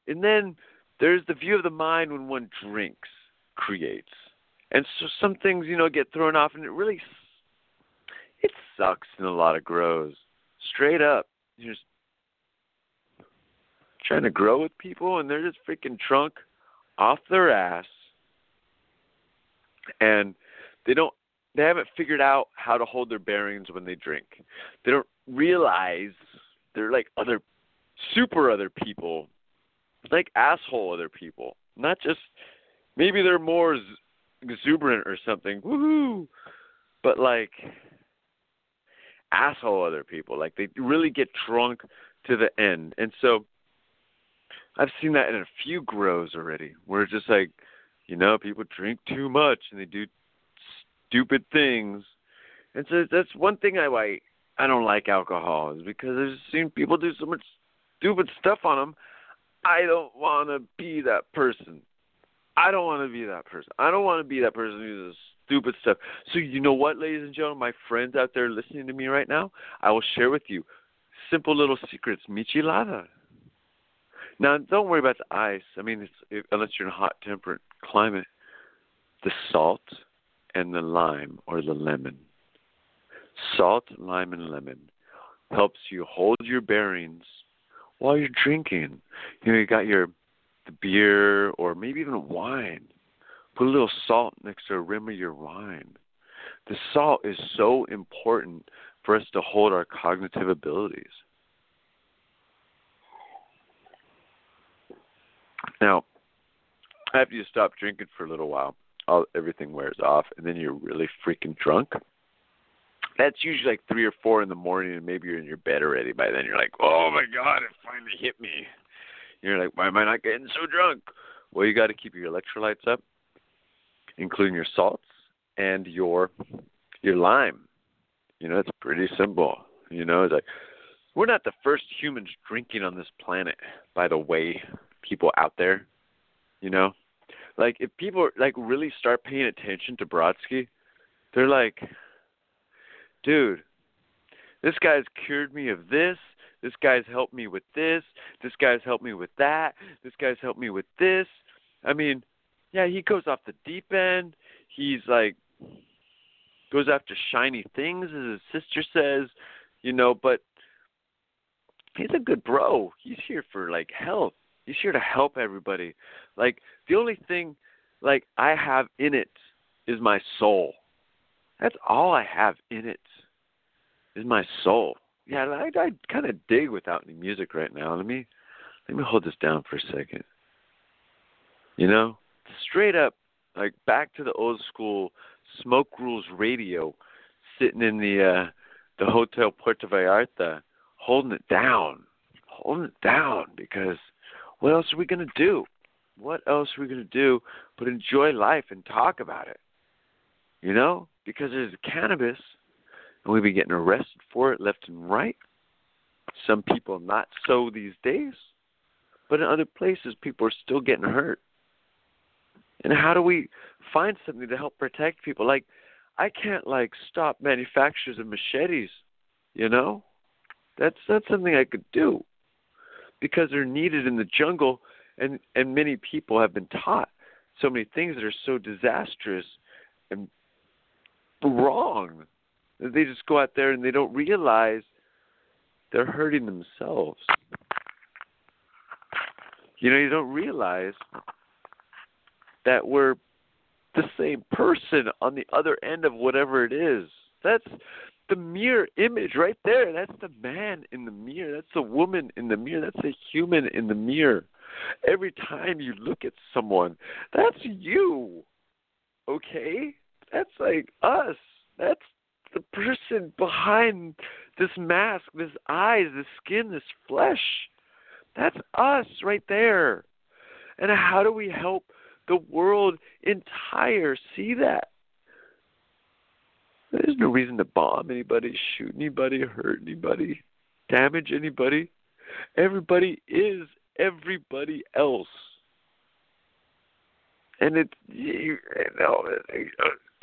And then there's the view of the mind when one drinks creates. And so some things, you know, get thrown off and it really it sucks in a lot of grows. Straight up. You're just trying to grow with people and they're just freaking drunk off their ass and they don't they haven't figured out how to hold their bearings when they drink. They don't realize they're like other super other people, like asshole other people, not just maybe they're more exuberant or something. Woohoo! But like asshole other people. Like they really get drunk to the end. And so I've seen that in a few grows already, where it's just like, you know, people drink too much and they do stupid things. And so that's one thing I like. I don't like alcohol is because I've seen people do so much stupid stuff on them. I don't want to be that person. I don't want to be that person. I don't want to be that person who does stupid stuff. So you know what, ladies and gentlemen, my friends out there listening to me right now, I will share with you simple little secrets. Michelada. Now, don't worry about the ice. I mean, it's, if, unless you're in a hot temperate climate, the salt and the lime or the lemon. Salt, lime, and lemon helps you hold your bearings while you're drinking. You know, you got your the beer or maybe even wine. Put a little salt next to a rim of your wine. The salt is so important for us to hold our cognitive abilities. Now, after you stop drinking for a little while, all everything wears off, and then you're really freaking drunk. That's usually like three or four in the morning, and maybe you're in your bed already. By then, you're like, "Oh my God, it finally hit me." You're like, "Why am I not getting so drunk?" Well, you got to keep your electrolytes up, including your salts and your your lime. You know, it's pretty simple. You know, it's like we're not the first humans drinking on this planet. By the way, people out there, you know, like if people like really start paying attention to Brodsky, they're like, dude, this guy's cured me of this. This guy's helped me with this. This guy's helped me with that. This guy's helped me with this. I mean, yeah, he goes off the deep end. He's like goes after shiny things, as his sister says, you know, but he's a good bro. He's here for like help. He's here to help everybody. Like the only thing like I have in it is my soul. That's all I have in it is my soul. Yeah, I I kind of dig without any music right now. Let me let me hold this down for a second. You know, straight up like back to the old school Smoke Rules Radio, sitting in the uh the Hotel Puerto Vallarta, holding it down, holding it down because what else are we gonna do? What else are we gonna do but enjoy life and talk about it? You know, because there's cannabis, and we've been getting arrested for it left and right. Some people not so these days, but in other places people are still getting hurt. And how do we find something to help protect people? Like, I can't like stop manufacturers of machetes, you know? That's that's something I could do because they're needed in the jungle and and many people have been taught so many things that are so disastrous and wrong. That they just go out there and they don't realize they're hurting themselves. You know, you don't realize that we're the same person on the other end of whatever it is. That's the mirror image right there. That's the man in the mirror. That's the woman in the mirror. That's the human in the mirror. Every time you look at someone, that's you. Okay? That's like us. That's the person behind this mask, this eyes, this skin, this flesh. That's us right there. And how do we help the world entire see that? There's no reason to bomb anybody, shoot anybody, hurt anybody, damage anybody. Everybody is everybody else. And it's you know you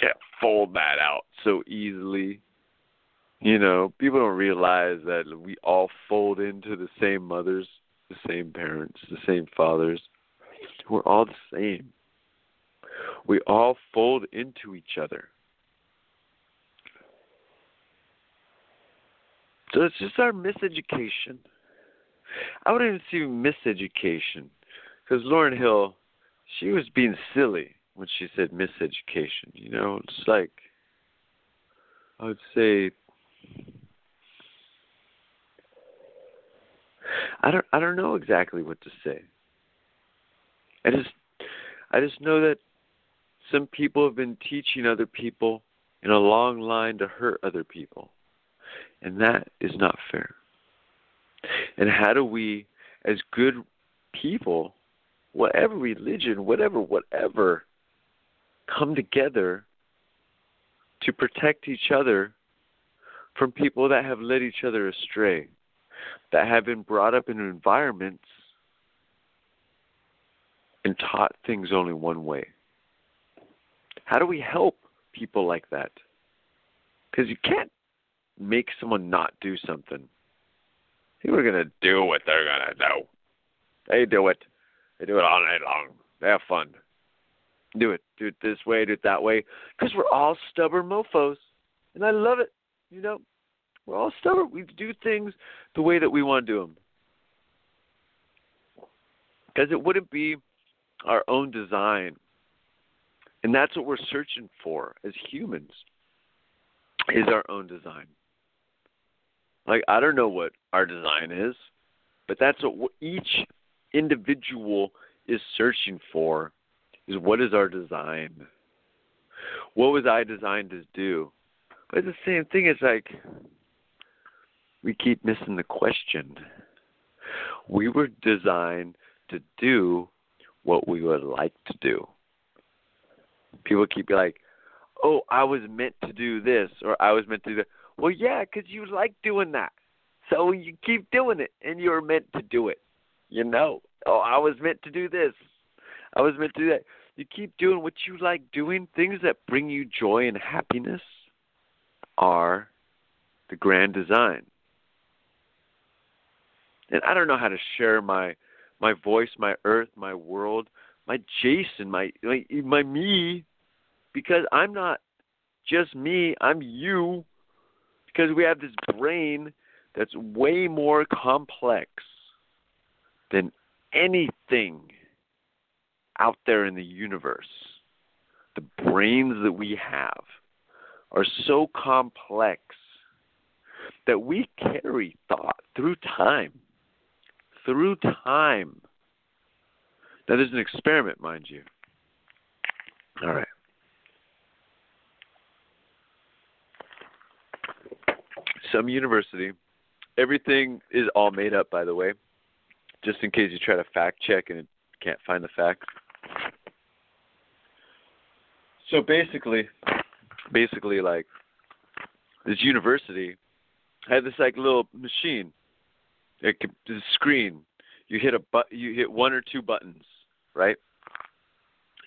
can't fold that out so easily. You know, people don't realize that we all fold into the same mothers, the same parents, the same fathers. We're all the same. We all fold into each other. So it's just our miseducation. I wouldn't even say miseducation, because Lauryn Hill, she was being silly when she said miseducation. You know, it's like I would say I don't I don't know exactly what to say. I just I just know that some people have been teaching other people in a long line to hurt other people. And that is not fair. And how do we, as good people, whatever religion, whatever, whatever, come together to protect each other from people that have led each other astray, that have been brought up in environments and taught things only one way. How do we help people like that? Because you can't make someone not do something. People are to do what they're to do. They do it. They do it all night long. They have fun. Do it. Do it this way, do it that way. Because we're all stubborn mofos. And I love it. You know, we're all stubborn. We do things the way that we want to do them. Because it wouldn't be our own design. And that's what we're searching for as humans is our own design. Like I don't know what our design is, but that's what each individual is searching for is what is our design? What was I designed to do? But it's the same thing, it's like we keep missing the question. We were designed to do what we would like to do. People keep like, "Oh, I was meant to do this," or "I was meant to do that." Well, yeah, because you like doing that, so you keep doing it, and you're meant to do it. You know, oh, I was meant to do this. I was meant to do that. You keep doing what you like doing. Things that bring you joy and happiness are the grand design. And I don't know how to share my my voice, my earth, my world, my Jason, my my, my me, because I'm not just me. I'm you. Because we have this brain that's way more complex than anything out there in the universe. The brains that we have are so complex that we carry thought through time. Through time. That is an experiment, mind you. All right. Some university, everything is all made up, by the way, just in case you try to fact check and can't find the facts. So basically, basically, like this university had this like little machine, like the screen. You hit a but, you hit one or two buttons, right?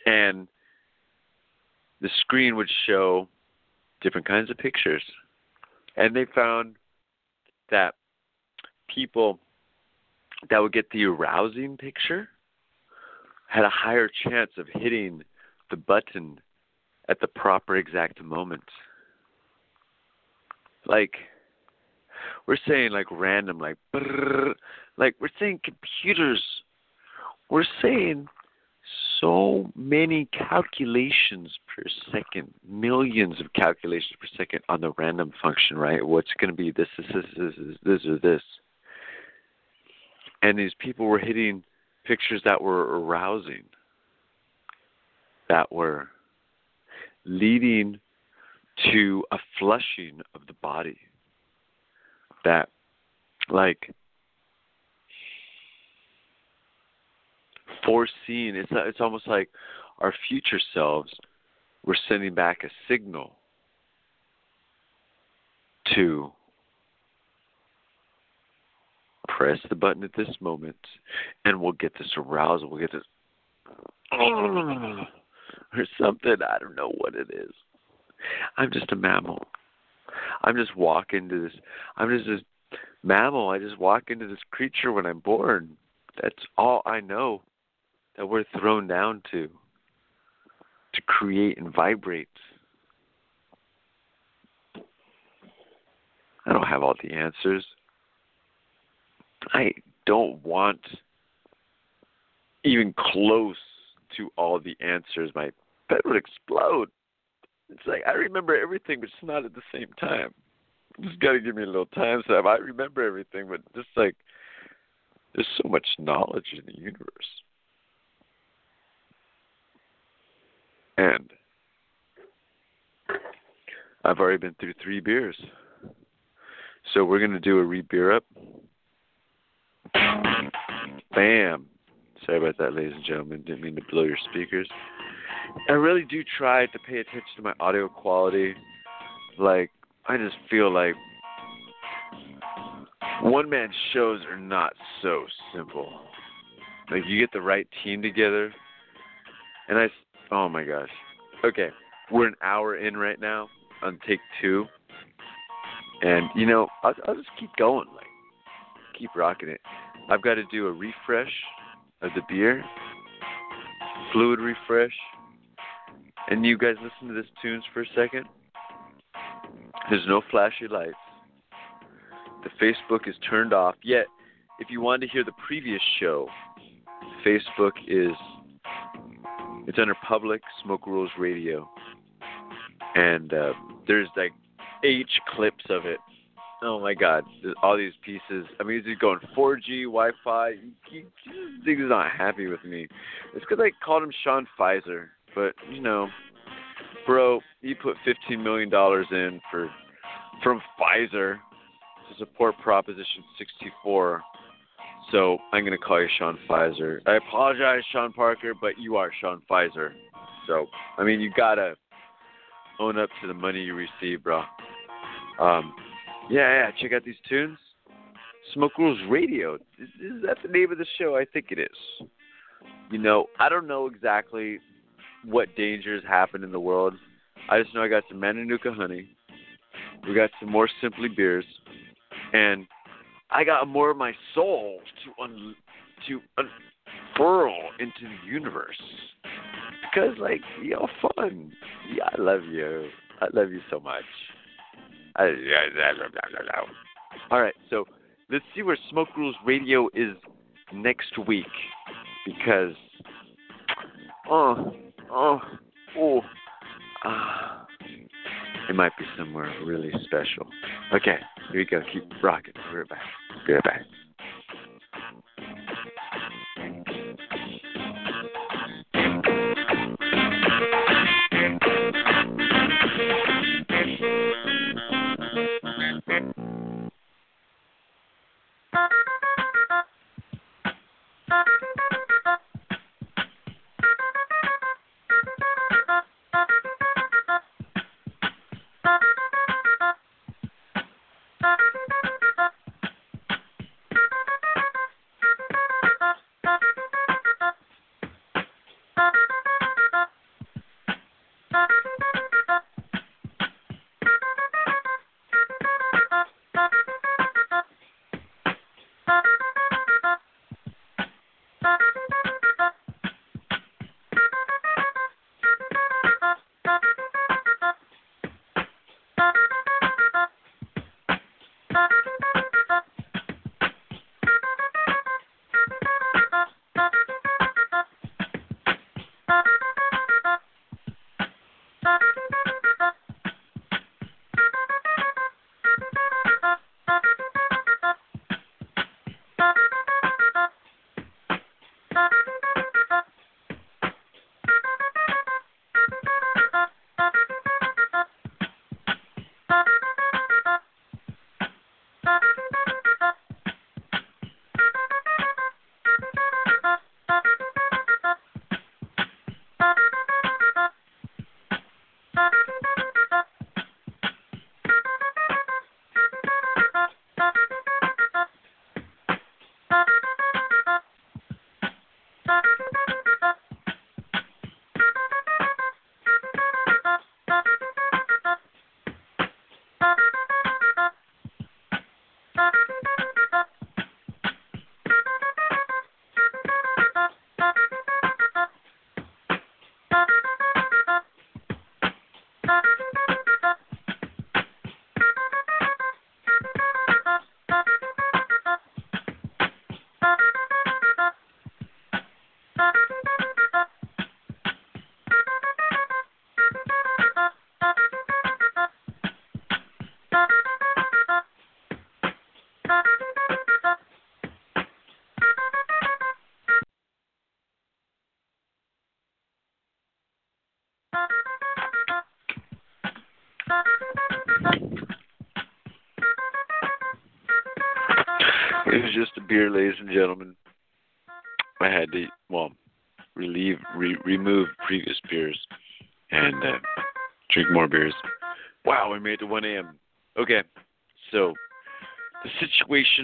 And the screen would show different kinds of pictures. And they found that people that would get the arousing picture had a higher chance of hitting the button at the proper exact moment. Like we're saying like random like brrr, like we're saying computers we're saying so many calculations per second, millions of calculations per second on the random function, right? What's going to be this, this, this, this, this, this, or this. And these people were hitting pictures that were arousing, that were leading to a flushing of the body. That, like, foreseeing, it's, it's almost like our future selves were sending back a signal to press the button at this moment and we'll get this arousal, we'll get this or something. I don't know what it is. I'm just a mammal. I'm just walking into this I'm just this mammal. I just walk into this creature when I'm born. That's all I know that we're thrown down to to create and vibrate. I don't have all the answers. I don't want even close to all the answers. My bed would explode. It's like I remember everything, but it's not at the same time. Just got to give me a little time, so I remember everything, but just like there's so much knowledge in the universe. And I've already been through three beers. So we're going to do a re beer up. Bam. Sorry about that, ladies and gentlemen. Didn't mean to blow your speakers. I really do try to pay attention to my audio quality. Like, I just feel like one man shows are not so simple. Like, you get the right team together. And I, oh my gosh. Okay, we're an hour in right now on take two. And, you know, I'll, I'll just keep going. Like, keep rocking it. I've got to do a refresh of the beer, fluid refresh. And you guys listen to this tunes for a second. There's no flashy lights. The Facebook is turned off. Yet, if you wanted to hear the previous show, Facebook is it's under public Smoke Rules Radio, and uh, there's like H clips of it. Oh my God! All these pieces. I mean, he's going 4G, Wi-Fi. He, he, he's not happy with me. It's because I called him Sean Pfizer, but you know, bro, he put 15 million dollars in for from Pfizer to support Proposition 64. So I'm gonna call you Sean Pfizer. I apologize, Sean Parker, but you are Sean Pfizer. So I mean, you gotta own up to the money you receive, bro. Um, yeah, yeah. Check out these tunes. Smoke Rules Radio. Is, is that the name of the show? I think it is. You know, I don't know exactly what dangers happen in the world. I just know I got some Matanuska honey. We got some more Simply beers, and I got more of my soul to un to unfurl into the universe. Because like you're fun. Yeah, I love you. I love you so much. I, I, I, All right, so let's see where Smoke Rules Radio is next week because oh oh oh ah it might be somewhere really special. Okay, here we go. Keep rocking. We're back. Right back.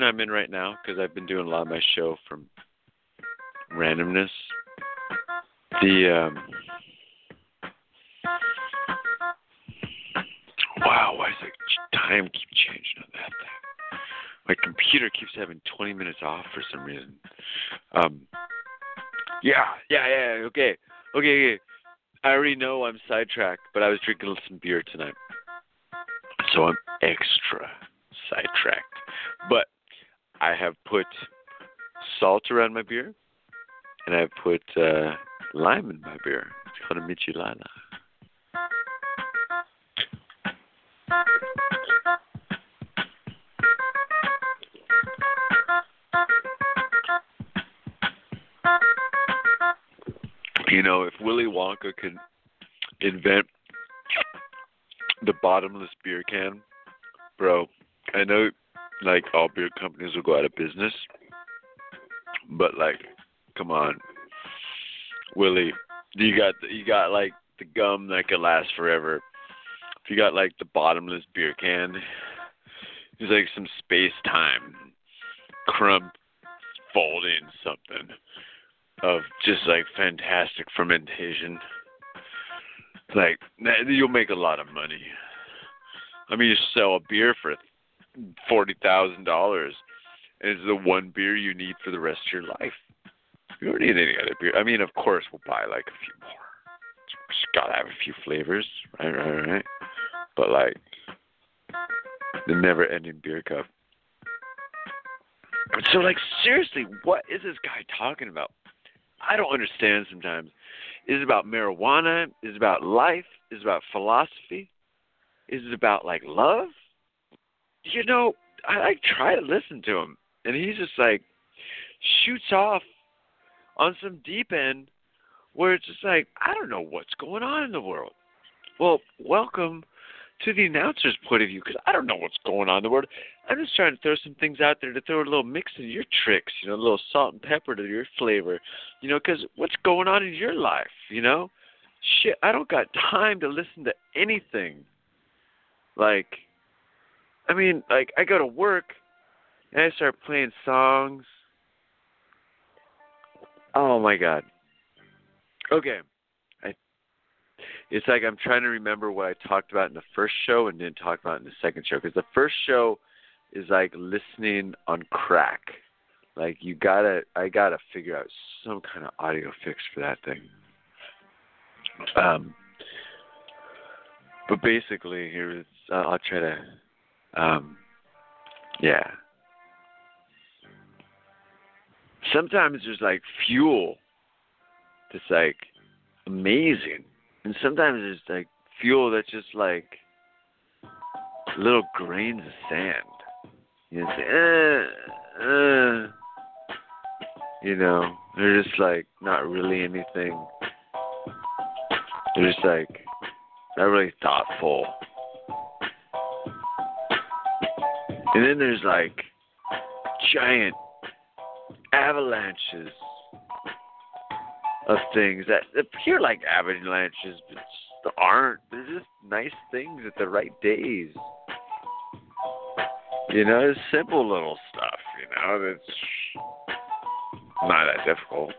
I'm in right now, because I've been doing a lot of my show from randomness. The um, wow, why does the time keep changing on that thing? My computer keeps having 20 minutes off for some reason. Um, yeah, yeah, yeah. Okay, okay, okay. I already know I'm sidetracked, but I was drinking some beer tonight, so I'm extra sidetracked. But I have put salt around my beer, and I have put uh, lime in my beer. It's called a Michelada. You know, if Willy Wonka could invent the bottomless beer can, bro, I know like all beer companies will go out of business, but like, come on, Willie, you got you got like the gum that could last forever. If you got like the bottomless beer can, it's like some space time crump folding something of just like fantastic fermentation. Like you'll make a lot of money. I mean, you sell a beer for forty thousand dollars, and it's the one beer you need for the rest of your life. You don't need any other beer. I mean, of course, we'll buy like a few more. Just gotta have a few flavors, right, right, right. But like the never-ending beer cup. So, like, seriously, what is this guy talking about? I don't understand sometimes. Is it about marijuana? Is it about life? Is it about philosophy? Is it about like love? You know, I like try to listen to him, and he's just like shoots off on some deep end where it's just like I don't know what's going on in the world. Well, welcome to the announcer's point of view because I don't know what's going on in the world. I'm just trying to throw some things out there to throw a little mix in your tricks, you know, a little salt and pepper to your flavor, you know, because what's going on in your life, you know? Shit, I don't got time to listen to anything. Like, I mean, like, I go to work and I start playing songs. Oh my God. Okay. I, it's like I'm trying to remember what I talked about in the first show and didn't talk about in the second show because the first show is like listening on crack. Like you gotta, I gotta figure out some kind of audio fix for that thing. Um, but basically, here is uh, I'll try to, um, yeah. Sometimes there's like fuel that's like amazing, and sometimes there's like fuel that's just like little grains of sand. You know, uh, uh, you know, they're just like not really anything. They're just like not really thoughtful. And then there's like giant avalanches of things that appear like avalanches, but aren't. They're just nice things at the right days. You know, it's simple little stuff, you know, that's not that difficult.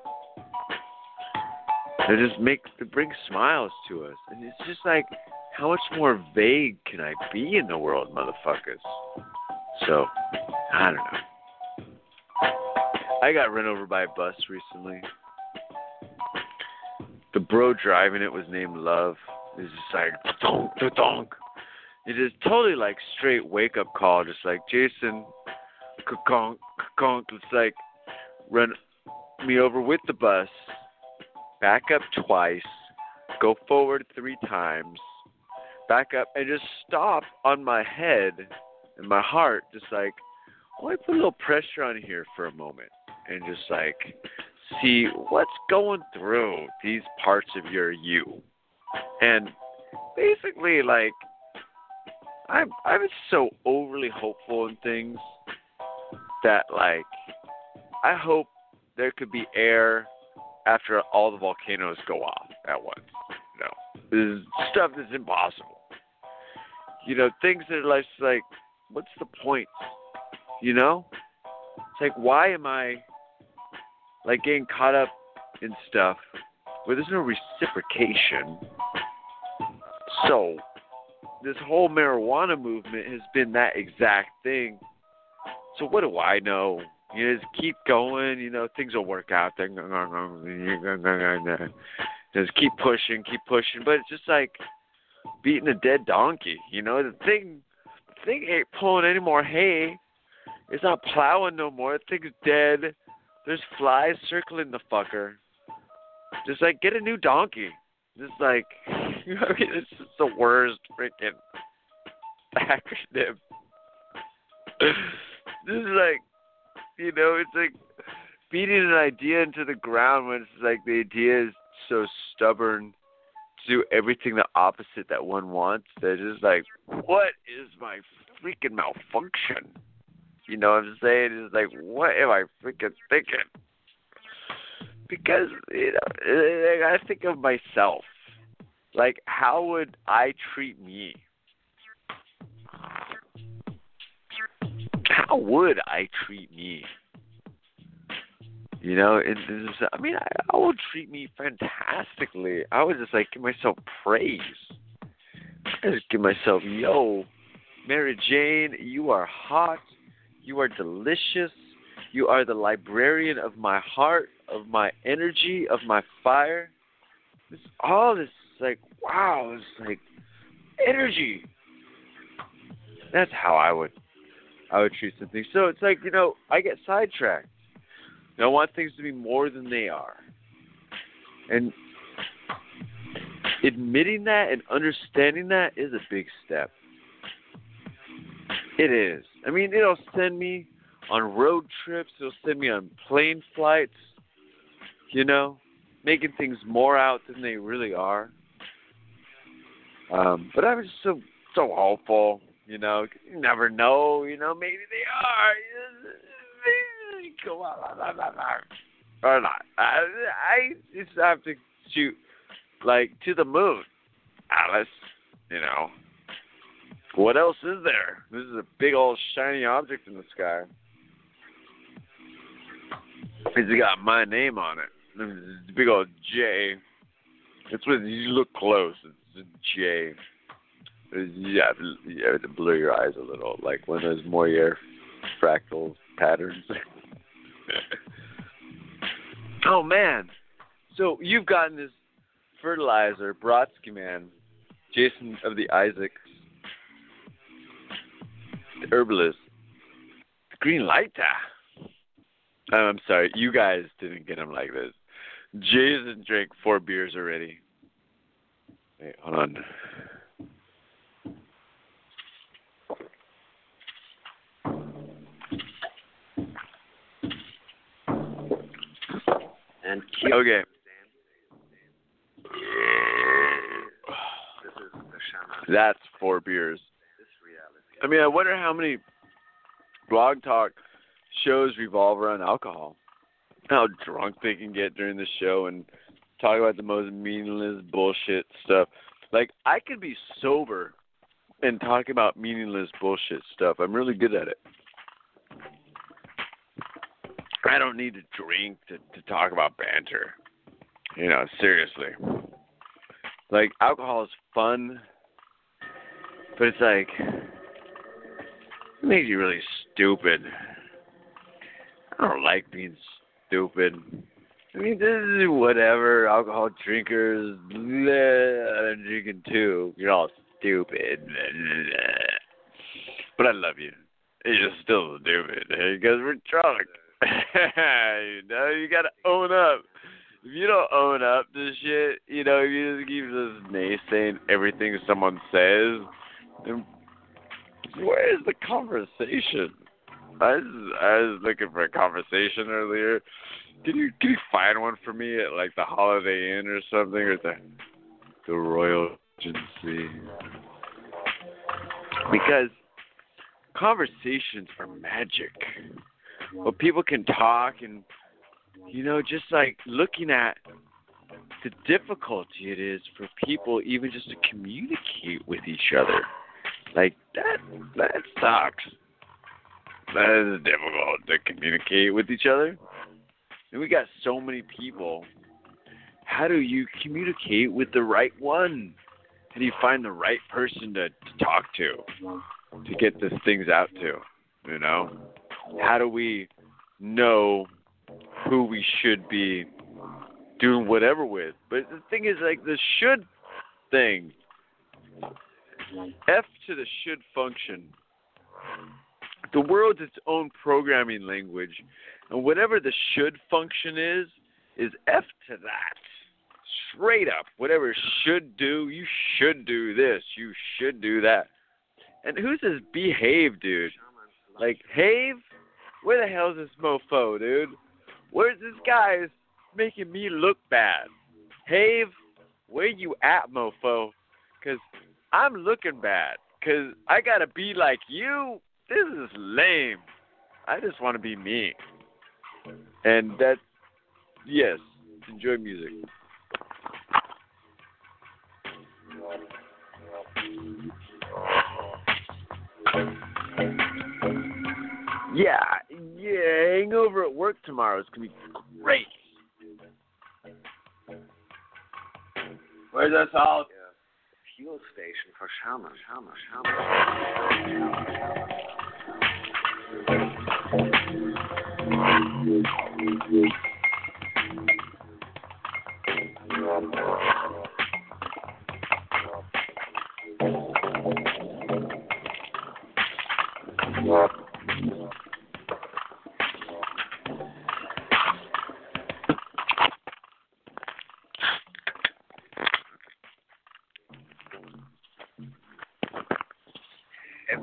They just make they bring smiles to us. And it's just like how much more vague can I be in the world, motherfuckers? So, I don't know. I got run over by a bus recently. The bro driving it was named Love. It's just like donk donk it is totally like straight wake up call, just like Jason, conk, conk. It's like run me over with the bus, back up twice, go forward three times, back up, and just stop on my head and my heart, just like, oh, I put a little pressure on here for a moment, and just like see what's going through these parts of your you, and basically like I'm I'm so overly hopeful in things that like I hope there could be air after all the volcanoes go off at once. No, this is stuff that's impossible. You know, things that are like, what's the point? You know, it's like, why am I like getting caught up in stuff where there's no reciprocation? So, this whole marijuana movement has been that exact thing. So what do I know? You just keep going. You know things will work out. Just keep pushing, keep pushing. But it's just like beating a dead donkey. You know the thing, thing ain't pulling any more hay. It's not plowing no more. The thing's dead. There's flies circling the fucker. Just like get a new donkey. Just like I mean, it's just the worst freaking acronym. this is like, you know, it's like beating an idea into the ground when it's like the idea is so stubborn do everything the opposite that one wants. They're just like, what is my freaking malfunction? You know what I'm saying? It's like, what am I freaking thinking? Because, you know, I think of myself. Like, how would I treat me? How would I treat me? You know, it, it's, I mean, I, I would treat me fantastically. I would just like give myself praise. I just give myself, yo, Mary Jane, you are hot, you are delicious, you are the librarian of my heart, of my energy, of my fire. This all this like wow, it's like energy. That's how I would I would treat something. So it's like, you know, I get sidetracked. I want things to be more than they are. And admitting that and understanding that is a big step. It is. I mean, it'll send me on road trips, it'll send me on plane flights, you know, making things more out than they really are. Um, but I'm just so so hopeful, you know. You never know, you know. Maybe they are. Or not. I, I just have to shoot like to the moon, Alice. You know. What else is there? This is a big old shiny object in the sky. It's got my name on it. It's a big old J. It's when you look close. It's a J. Have, to, you to blur your eyes a little, like when there's Moyer fractal patterns. oh man! So you've gotten this fertilizer, Brodsky man, Jason of the Isaacs, the herbalist, green light. Oh, um, I'm sorry, you guys didn't get him like this. Jason drank four beers already. Wait, hold on. And. Okay. This is the shaman. That's four beers. I mean, I wonder how many blog talk shows revolve around alcohol. How drunk they can get during the show and talk about the most meaningless bullshit stuff. Like, I could be sober and talk about meaningless bullshit stuff. I'm really good at it. I don't need to drink to, to talk about banter. You know, seriously. Like, alcohol is fun, but it's like, it makes you really stupid. I don't like being stupid. I mean, this is whatever. Alcohol drinkers, bleh, I'm drinking too. You're all stupid. But I love you. You're still stupid because we're drunk. you know, you gotta own up. If you don't own up to shit, you know, you just keep just naysaying everything someone says, then where's the conversation? I was, I was looking for a conversation earlier. Can you can you find one for me at like the Holiday Inn or something or the the Royal Agency? Because conversations are magic. Well, people can talk and you know, just like looking at the difficulty it is for people even just to communicate with each other. Like that that sucks. That is difficult to communicate with each other. And we got so many people. How do you communicate with the right one? How do you find the right person to, to talk to? To get these things out to? You know? How do we know who we should be doing whatever with? But the thing is like the should thing. F to the should function the world's its own programming language, and whatever the should function is, is F to that. Straight up, whatever should do, you should do this, you should do that. And who's this behave dude? Like, Have? Where the hell is this mofo, dude? Where's this guy is making me look bad? Have? Where you at, mofo? Because I'm looking bad. Because I got to be like you this is lame. I just want to be me. And that, yes, enjoy music. Yeah, yeah, hangover at work tomorrow is gonna be great. Where's us all? Fuel station for Shaman, Shaman, Shaman.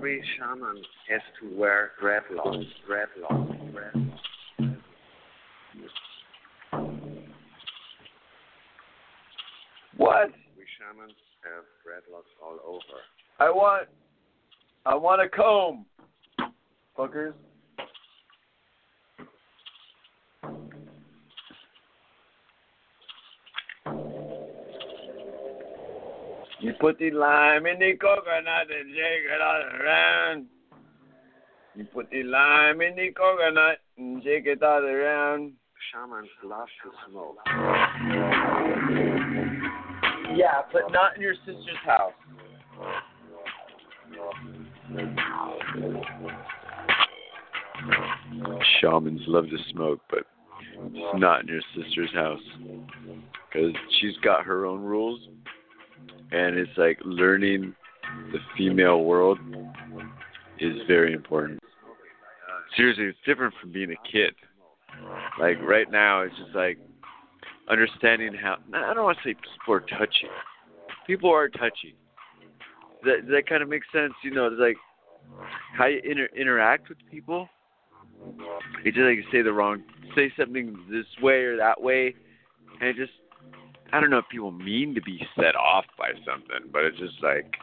Every shaman has to wear dreadlocks, dreadlocks, dreadlocks. What? We shamans have dreadlocks all over. I want, I want a comb, fuckers. Put the lime in the coconut and shake it all around. You put the lime in the coconut and shake it all around. Shamans love to smoke. Yeah, but not in your sister's house. Shamans love to smoke, but it's not in your sister's house. Because she's got her own rules. And it's like learning the female world is very important. Seriously, it's different from being a kid. Like right now, it's just like understanding how. I don't want to say people are touchy. People are touchy. That that kind of makes sense, you know. It's like how you inter- interact with people. It's just like you say the wrong, say something this way or that way, and it just. I don't know if people mean to be set off by something, but it's just like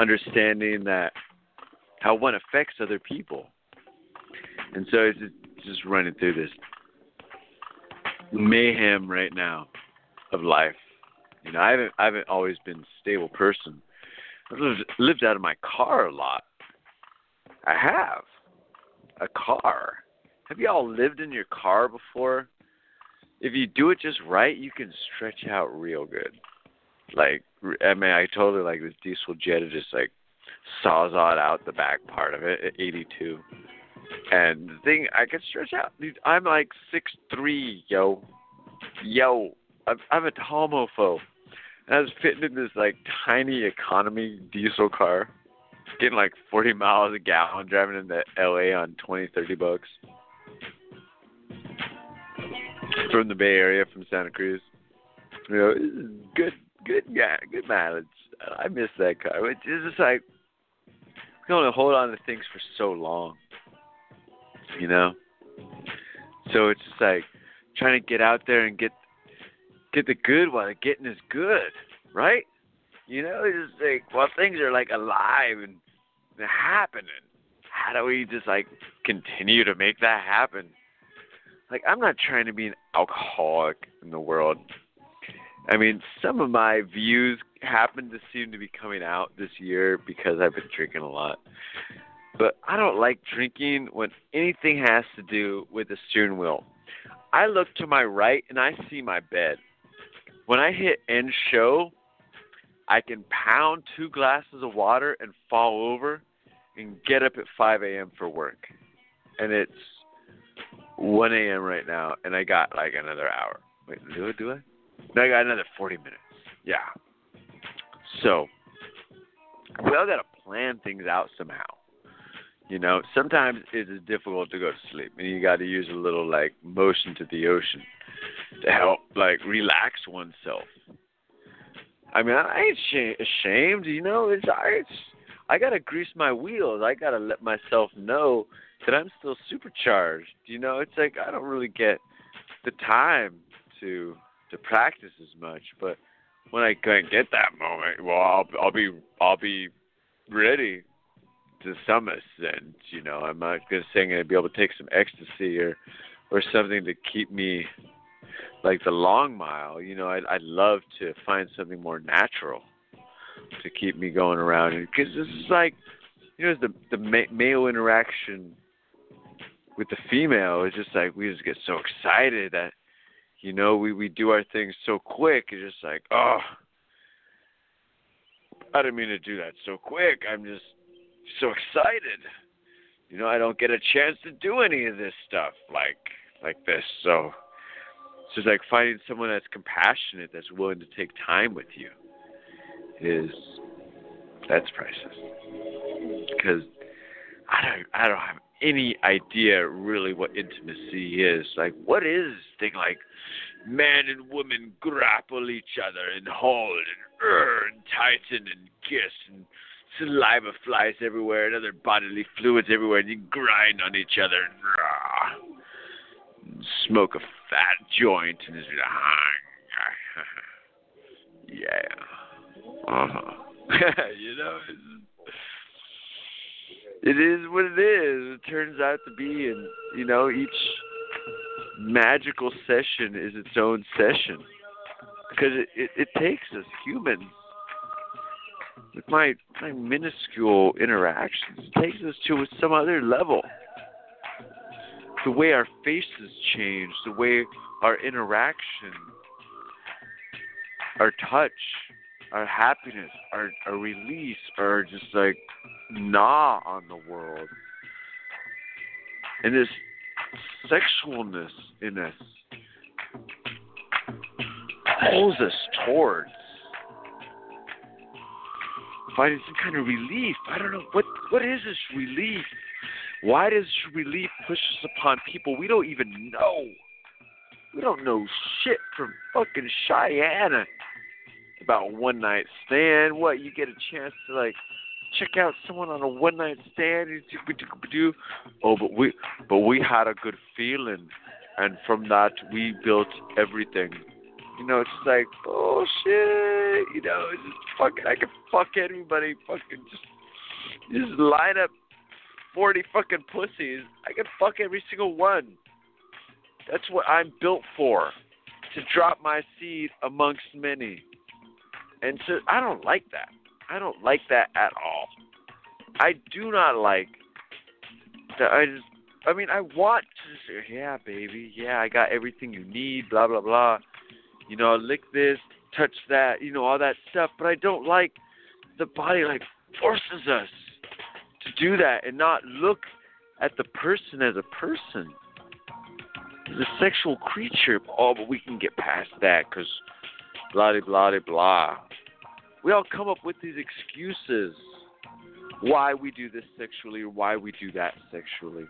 understanding that how one affects other people. And so it's just, running through this mayhem right now of life. You know, I haven't I haven't always been a stable person. I've lived, lived out of my car a lot. I have a car. Have you all lived in your car before? If you do it just right, you can stretch out real good. Like I mean, I totally like this diesel jet. It just like sawzawed out the back part of it at 82. And the thing, I can stretch out. Dude, I'm like six three, yo, yo. I'm, I'm a tall mofo. And I was fitting in this like tiny economy diesel car, getting like 40 miles a gallon, driving into LA on 20, 30 bucks from the Bay Area, from Santa Cruz. You know, good, good, yeah, good mileage. I miss that car. It's just like we can only hold on to things for so long you know. So it's just like trying to get out there and get get the good while the getting is good, right? You know, it's just like while things are like alive and happening. How do we just like continue to make that happen? Like I'm not trying to be an alcoholic in the world. I mean, some of my views happen to seem to be coming out this year because I've been drinking a lot. But I don't like drinking when anything has to do with the steering wheel. I look to my right and I see my bed. When I hit end show, I can pound two glasses of water and fall over and get up at 5 a.m. for work. And it's 1 a.m. right now, and I got like another hour. Wait, do I? Do I? No, I got another 40 minutes. Yeah. So, we all got to plan things out somehow. You know, sometimes it is difficult to go to sleep, and you got to use a little like motion to the ocean to help like relax oneself. I mean, I ain't ashamed. You know, it's I. It's, I gotta grease my wheels. I gotta let myself know that I'm still supercharged. You know, it's like I don't really get the time to to practice as much, but when I can get that moment, well, I'll I'll be I'll be ready to some extent. You know, I'm not gonna say I'm gonna be able to take some ecstasy or or something to keep me like the long mile. You know, I'd I'd love to find something more natural to keep me going around. Because this is like you know the the ma- male interaction with the female is just like we just get so excited that you know we we do our things so quick. It's just like oh I didn't mean to do that so quick. I'm just so excited. You know I don't get a chance to do any of this stuff like like this. So it's just like finding someone that's compassionate that's willing to take time with you is that's priceless because I don't I don't have any idea really what intimacy is. Like what is this thing like man and woman grapple each other and hold and er and tighten and kiss and saliva flies everywhere and other bodily fluids everywhere and you grind on each other and, rah, and smoke a fat joint and just yeah. Uh-huh. you know, it is what it is. It turns out to be, and you know, each magical session is its own session because it, it, it takes us humans with my my minuscule interactions takes us to some other level. The way our faces change, the way our interaction, our touch, our happiness, our, our release, our just like gnaw on the world. And this sexualness in us pulls us towards finding some kind of relief. I don't know what what is this relief? Why does relief push us upon people we don't even know? We don't know shit from fucking Cheyenne about one night stand. What you get a chance to like check out someone on a one night stand? Oh, but we but we had a good feeling, and from that we built everything. You know, it's like oh, bullshit. You know, it's just fucking. I can fuck anybody. Fucking just just line up forty fucking pussies. I can fuck every single one. That's what I'm built for. To drop my seed amongst many. And so I don't like that. I don't like that at all. I do not like that. I just, I mean, I want to say, yeah, baby, yeah, I got everything you need, blah blah blah. You know, lick this, touch that, you know, all that stuff. But I don't like the body like forces us to do that and not look at the person as a person, as a sexual creature. Oh, but we can get past that because blah blah blah. We all come up with these excuses why we do this sexually or why we do that sexually.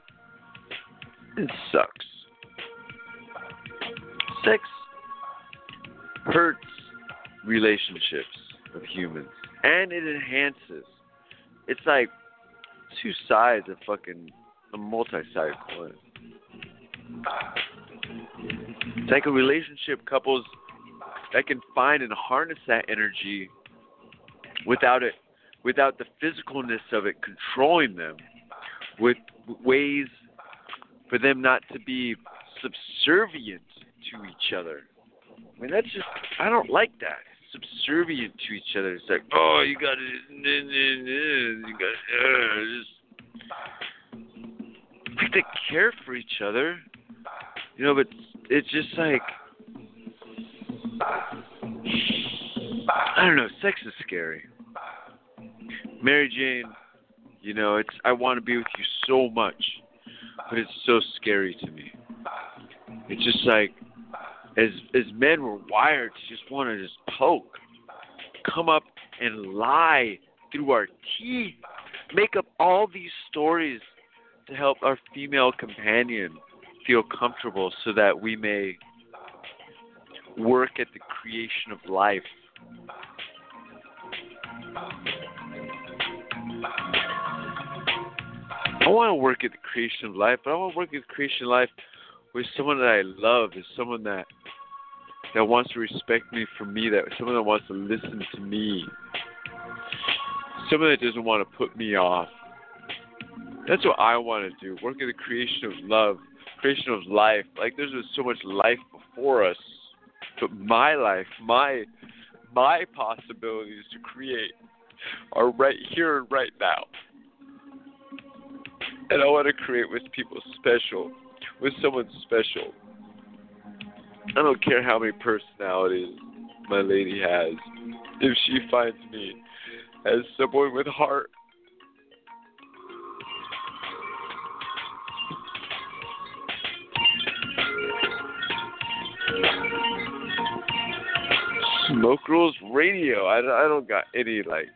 It sucks. Sex hurts relationships of humans and it enhances. It's like two sides of fucking a multi-sided coin. It's like a relationship couples that can find and harness that energy without it without the physicalness of it controlling them with ways for them not to be subservient to each other. I mean, that's just, I don't like that. Subservient to each other. It's like, oh, you got to, you got to, uh, just, like they care for each other. You know, but it's just like, I don't know, sex is scary. Mary Jane, you know, it's I want to be with you so much, but it's so scary to me. It's just like as as men we're wired to just want to just poke, come up and lie through our teeth, make up all these stories to help our female companion feel comfortable so that we may work at the creation of life. I want to work at the creation of life, but I want to work at the creation of life with someone that I love, is someone that that wants to respect me for me, that someone that wants to listen to me, someone that doesn't want to put me off. That's what I want to do. Work at the creation of love, creation of life. Like there's so much life before us, but my life, my my possibilities to create are right here and right now. And I want to create with people special, with someone special. I don't care how many personalities my lady has. If she finds me as someone with heart, Smoke Rules Radio. I, I don't got any like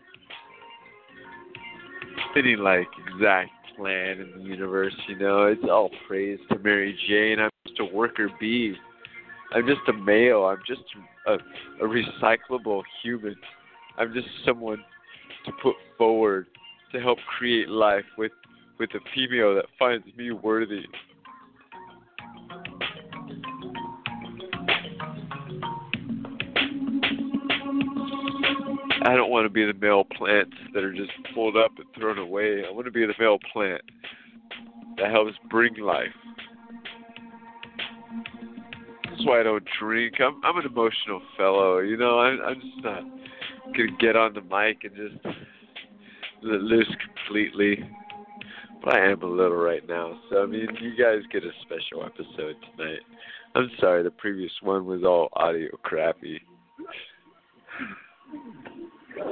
any like exact plan in the universe. You know, it's all praise to Mary Jane. I'm just a worker bee. I'm just a male. I'm just a, a recyclable human. I'm just someone to put forward to help create life with with a female that finds me worthy. I don't want to be the male plants that are just pulled up and thrown away. I want to be the male plant that helps bring life. That's why I don't drink. I'm I'm an emotional fellow, you know. I'm I'm just not gonna get on the mic and just let loose completely. But I am a little right now. So I mean, you guys get a special episode tonight. I'm sorry, the previous one was all audio crappy. I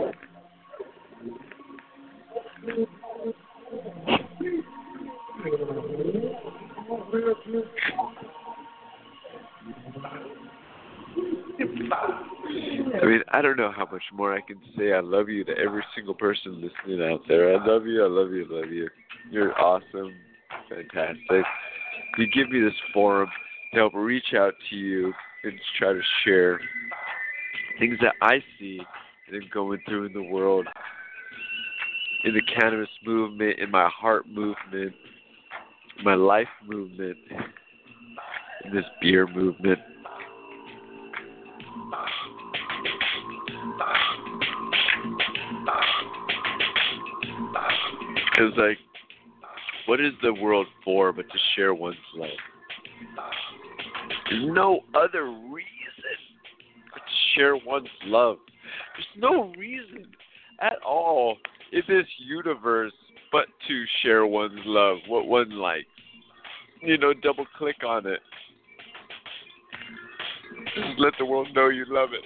mean, I don't know how much more I can say. I love you to every single person listening out there. I love you. I love you. I love you. You're awesome. Fantastic. You give me this forum to help reach out to you and try to share things that I see and going through in the world, in the cannabis movement, in my heart movement, my life movement, in this beer movement. It's like, what is the world for but to share one's love? There's no other reason but to share one's love. There's no reason at all in this universe but to share one's love, what one likes. You know, double click on it. Just let the world know you love it.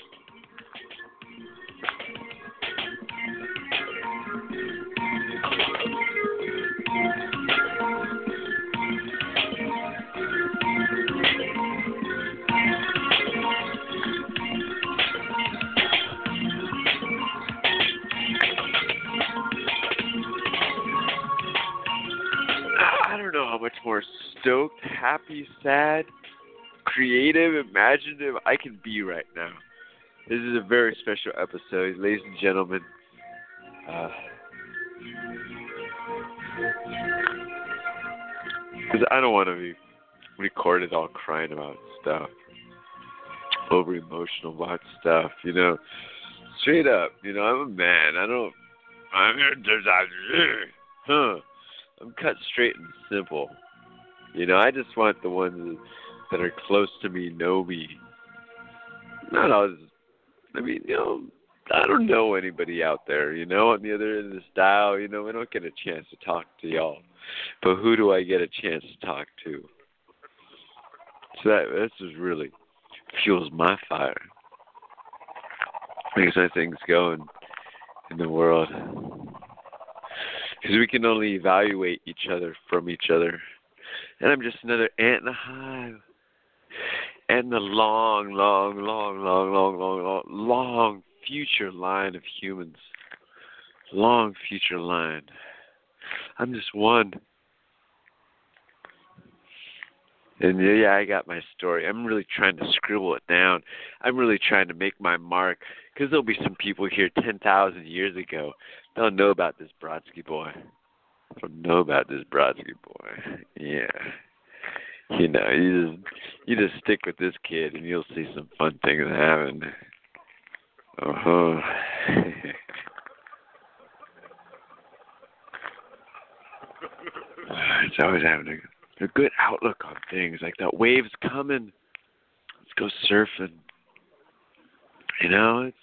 More stoked, happy, sad, creative, imaginative I can be right now. This is a very special episode, ladies and gentlemen. Uh, because I don't want to be recorded all crying about stuff, over emotional about stuff, you know. Straight up, you know, I'm a man. I don't. I'm here. Huh. I'm cut straight and simple. You know, I just want the ones that are close to me know me. Not always. I mean, you know, I don't know anybody out there. You know, on the other end of this dial, you know, we don't get a chance to talk to y'all. But who do I get a chance to talk to? So that this is really fuels my fire. Makes my things going in the world. Because we can only evaluate each other from each other. And I'm just another ant in a hive. And the long, long, long, long, long, long, long, long future line of humans. Long future line. I'm just one. And yeah, I got my story. I'm really trying to scribble it down. I'm really trying to make my mark because there'll be some people here 10,000 years ago. They'll know about this Brodsky boy. They'll know about this Brodsky boy. Yeah. You know, you just you just stick with this kid and you'll see some fun things happen. Uh huh. it's always a, a good outlook on things. Like that wave's coming. Let's go surfing. You know, it's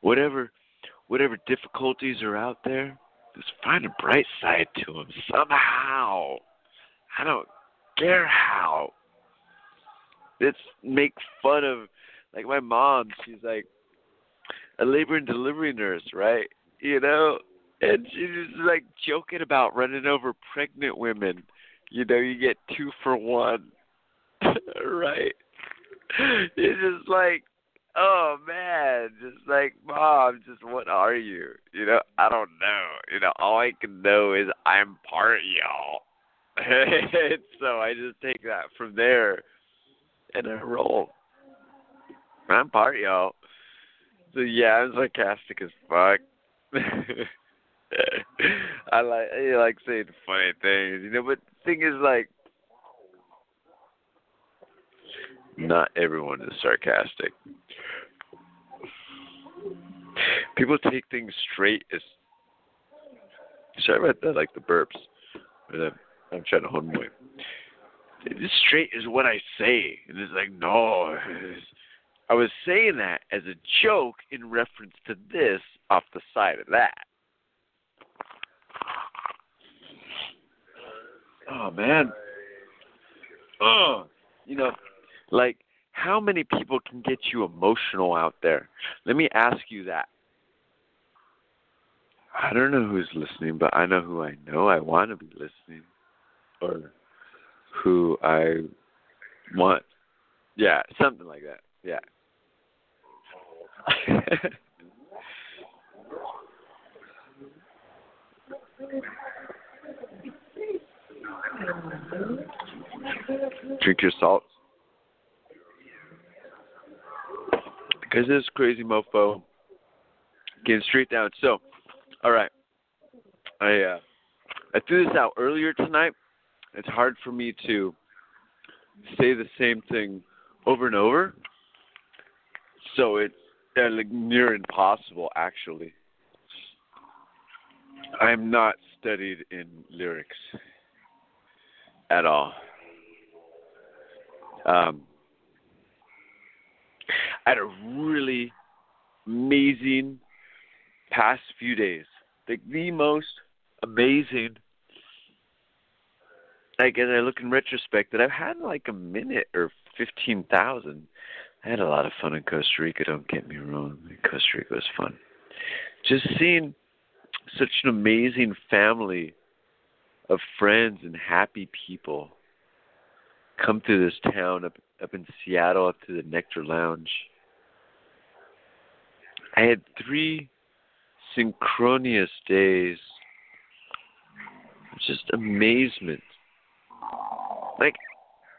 whatever whatever difficulties are out there, just find a bright side to them somehow. I don't care how. Let's make fun of like my mom. She's like a labor and delivery nurse, right? You know, and she's just like joking about running over pregnant women. You know, you get two for one, right? It's just like, oh man, just like mom, just what are you? You know, I don't know. You know, all I can know is I'm part of y'all. so I just take that from there, and I roll. I'm part of y'all. So yeah, I'm sarcastic as fuck. I like I like saying funny things, you know. But the thing is, like, not everyone is sarcastic. People take things straight as. Sorry about that, like the burps. I'm trying to hold my. This straight is what I say, and it's like no. I was saying that as a joke in reference to this off the side of that. Oh man. Oh, you know, like how many people can get you emotional out there? Let me ask you that. I don't know who's listening, but I know who I know I want to be listening or who I want. Yeah, something like that. Yeah. Drink your salt. Because this crazy mofo getting straight down. So, all right. I uh, I threw this out earlier tonight. It's hard for me to say the same thing over and over. So it's uh, like near impossible, actually. I'm not studied in lyrics at all. Um, Had a really amazing past few days. Like the most amazing. Like as I look in retrospect, that I've had like a minute or fifteen thousand. I had a lot of fun in Costa Rica. Don't get me wrong. Costa Rica was fun. Just seeing such an amazing family of friends and happy people come through this town up up in Seattle up to the Nectar Lounge. I had three synchronous days. Just amazement. Like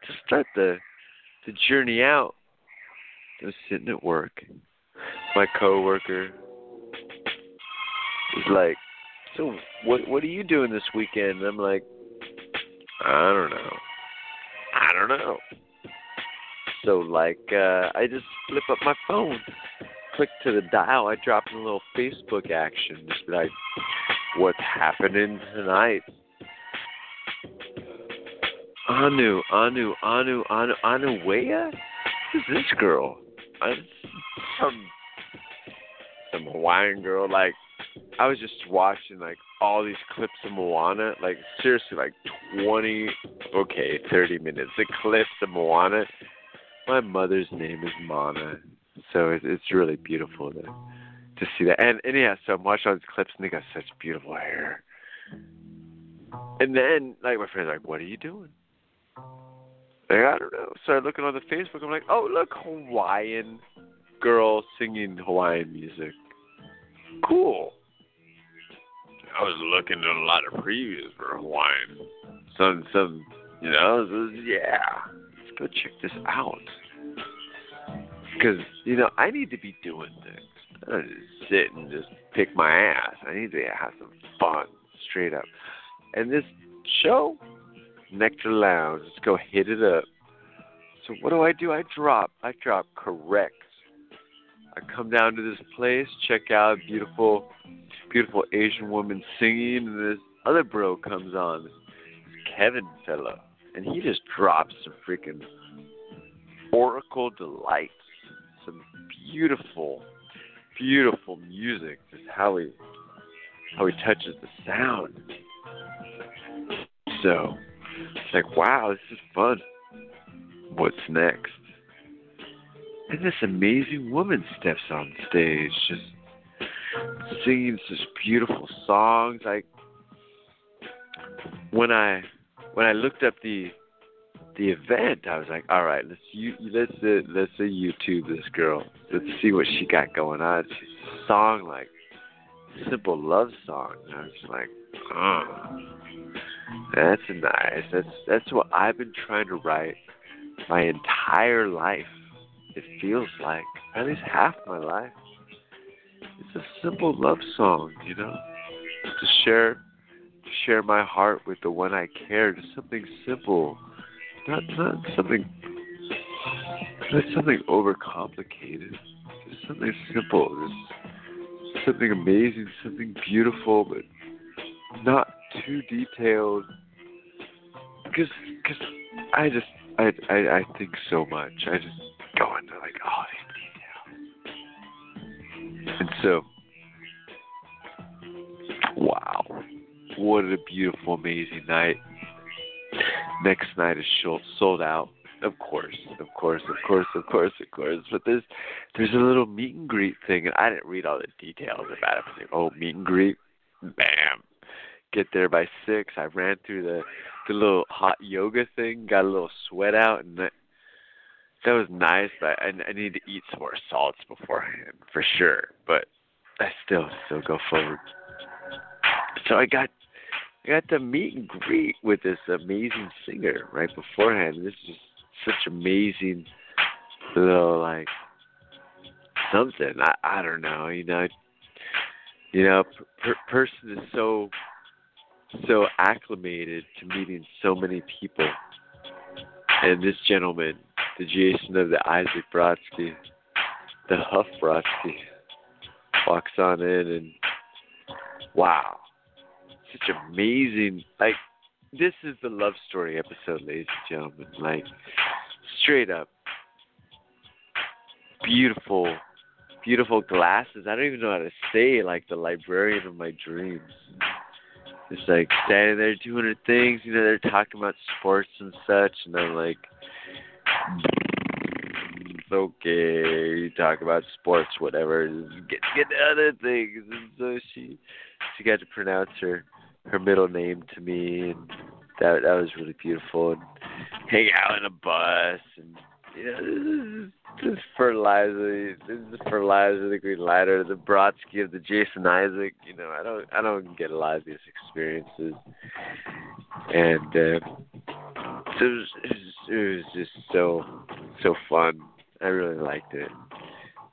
to start the the journey out, I was sitting at work. My coworker was like, "So what what are you doing this weekend?" And I'm like, "I don't know. I don't know." So like, uh I just flip up my phone, click to the dial. I drop in a little Facebook action, just like, "What's happening tonight?" Anu, Anu, Anu, Anu, Anu Wea? Who's this girl? I, some some Hawaiian girl. Like I was just watching like all these clips of Moana. Like seriously, like twenty, okay, thirty minutes. The clips of Moana. My mother's name is Mana, so it, it's really beautiful to to see that. And and yeah, so I'm watching all these clips and they got such beautiful hair. And then like my friend's like, "What are you doing?" Like, I don't know. Started looking on the Facebook. I'm like, "Oh, look, Hawaiian girl singing Hawaiian music. Cool." I was looking at a lot of previews for Hawaiian. Some, some, you know, yeah. Let's go check this out. Because you know, I need to be doing things. I don't just sit and just pick my ass. I need to have some fun, straight up. And this show, Nectar Lounge, let's go hit it up. So what do I do? I drop. I drop correct. I come down to this place, check out beautiful, beautiful Asian woman singing, and this other bro comes on, this Kevin fellow, and he just drops some freaking Oracle delights, beautiful, beautiful music. Just how he, how he touches the sound. So, it's like, wow, this is fun. What's next? And this amazing woman steps on stage, just singing such beautiful songs. Like when I when I looked up the the event, I was like, all right, let's you let's uh, let's uh, YouTube this girl. Let's see what she got going on. She's a song like simple love song. And I was like, oh, that's nice. That's that's what I've been trying to write my entire life. It feels like at least half my life. It's a simple love song, you know, to share to share my heart with the one I care. Just something simple, not not something not something overcomplicated. Just something simple. Just something amazing, something beautiful, but not too detailed. Because cause I just I, I I think so much. I just go into like all these details. And so wow. What a beautiful, amazing night. Next night is sold out. Of course, of course, of course, of course, of course. But there's there's a little meet and greet thing, and I didn't read all the details about it. Like, oh, meet and greet, bam. Get there by six. I ran through the the little hot yoga thing, got a little sweat out, and that that was nice. But I, I need to eat some more salts beforehand for sure. But I still still go forward. So I got I got to meet and greet with this amazing singer right beforehand. This is such amazing little like something. I I don't know. You know, you know, per, person is so so acclimated to meeting so many people, and this gentleman, the Jason of the Isaac Brodsky, the Huff Brodsky, walks on in and wow, such amazing like this is the love story episode, ladies and gentlemen. Like straight up beautiful beautiful glasses. I don't even know how to say like the librarian of my dreams. Just like standing there doing her things, you know, they're talking about sports and such and I'm like it's okay, you talk about sports, whatever. Get get to other things and so she she got to pronounce her her middle name to me, and that that was really beautiful. And hang out in a bus, and you know, this is, fertilizer. This is fertilizer, the Green Lighter, the Brodsky of the Jason Isaac. You know, I don't I don't get a lot of these experiences, and uh, so it was, it was it was just so so fun. I really liked it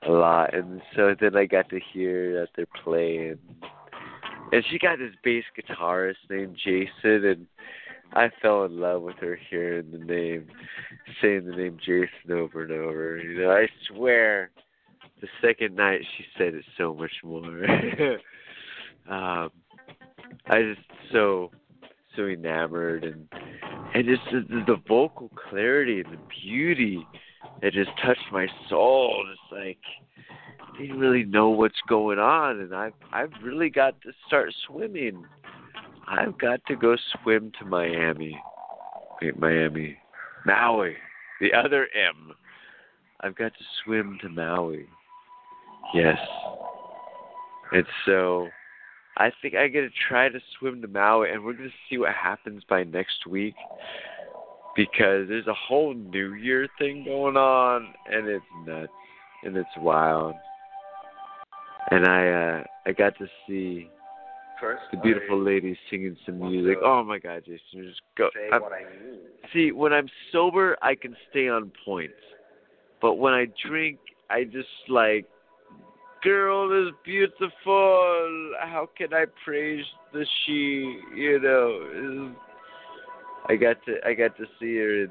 a lot, and so then I got to hear that they're playing and she got this bass guitarist named Jason, and I fell in love with her hearing the name, saying the name Jason over and over. You know, I swear, the second night she said it so much more. um, I just so so enamored, and and just the, the vocal clarity and the beauty that just touched my soul. Didn't really know what's going on, and I've I've really got to start swimming. I've got to go swim to Miami. Wait, Miami, Maui, the other M. I've got to swim to Maui. Yes. And so I think I get to try to swim to Maui, and we're to see what happens by next week because there's a whole New Year thing going on, and it's nuts and it's wild. And I uh I got to see First, the beautiful lady singing some music. Oh my God, Jason, just go. say I'm- what I mean. See, when I'm sober, I can stay on point. But when I drink, I just like, girl is beautiful. How can I praise the she? You know, I got to I got to see her in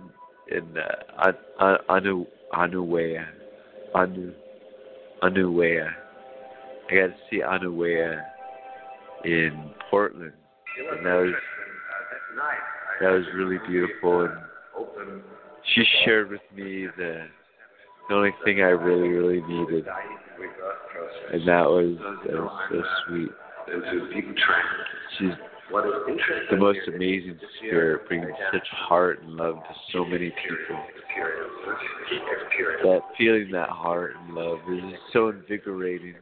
in uh, An- An- Anu Anuhea, Anu Anuhea. I got to see Anuhea in Portland. And that was that was really beautiful and she shared with me the the only thing I really, really needed. And that was that was so sweet. She's the most amazing spirit, bringing such heart and love to so many people. That feeling that heart and love is so invigorating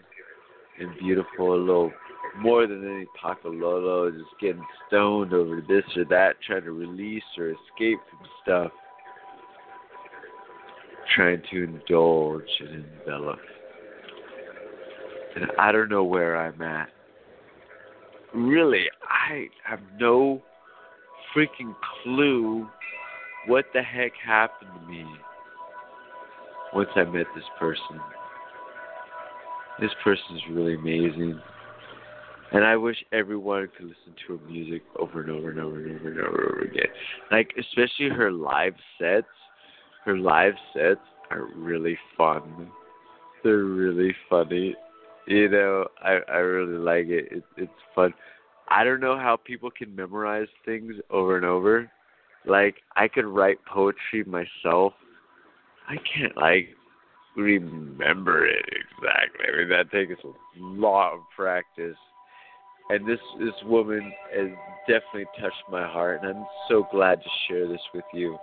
and beautiful. A little more than any Pakalolo, just getting stoned over this or that, trying to release or escape from stuff. Trying to indulge and envelop. And I don't know where I'm at. Really, I have no freaking clue what the heck happened to me once I met this person. This person is really amazing. And I wish everyone could listen to her music over and over and over and over and over, and over again. Like especially her live sets. Her live sets are really fun. They're really funny. You know, I I really like it. it it's fun. I don't know how people can memorize things over and over. Like I could write poetry myself. I can't like remember it exactly. I mean that takes a lot of practice. And this this woman has definitely touched my heart and I'm so glad to share this with you.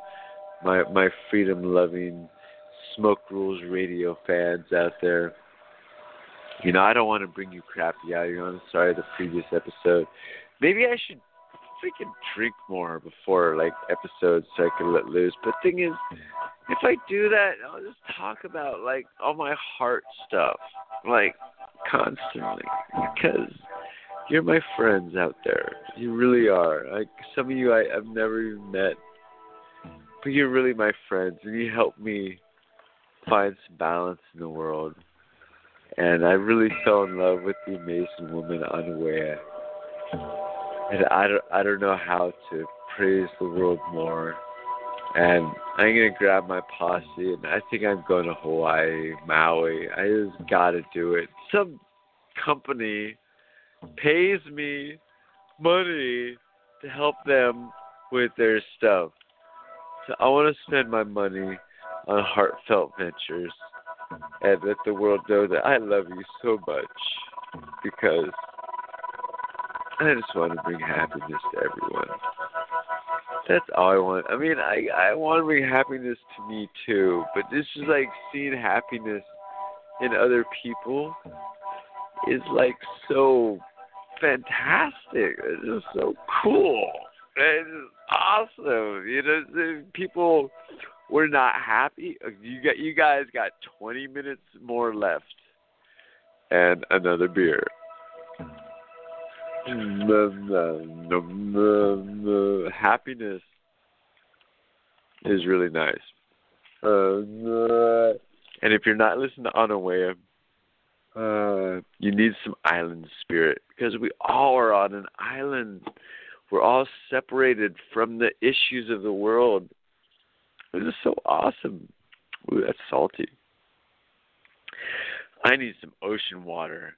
My my freedom loving Smoke Rules Radio fans out there. You know, I don't want to bring you crappy out here. I'm sorry the previous episode. Maybe I should freaking drink more before like episodes so I can let loose. But thing is, if I do that, I'll just talk about like all my heart stuff, like constantly, because you're my friends out there. You really are. Like some of you, I, I've never even met, but you're really my friends, and you help me find some balance in the world. And I really fell in love with the amazing woman Anuhea. And I don't, I don't know how to praise the world more. And I'm gonna grab my posse, and I think I'm going to Hawaii, Maui. I just gotta do it. Some company pays me money to help them with their stuff. So I want to spend my money on heartfelt ventures and let the world know that I love you so much because I just want to bring happiness to everyone. That's all I want. I mean, I I want to bring happiness to me too, but this is like seeing happiness in other people is like so fantastic. It's just so cool. It's awesome. You know, people were not happy. You got you guys got 20 minutes more left, and another beer. Happiness is really nice. Uh. And if you're not listening to Anuhea, uh, you need some island spirit because we all are on an island. We're all separated from the issues of the world. This is so awesome. Ooh, that's salty. I need some ocean water.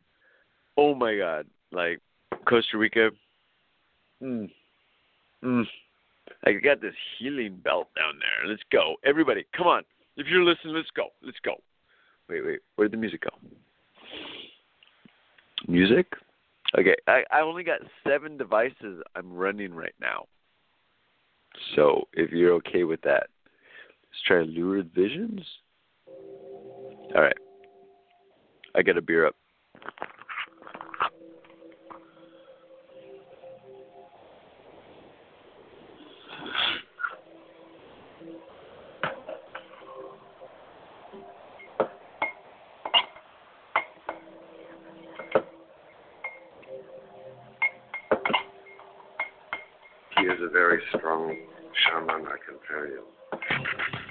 Oh my god. Like Costa Rica. Mm. Mm. I got this healing belt down there. Let's go. Everybody, come on. If you're listening, let's go. Let's go. Wait, wait. Where'd the music go? Music? Okay, I, I only got seven devices I'm running right now. So if you're okay with that, let's try Lurid Visions. All right. I got a beer up. He is a shaman, I can tell you.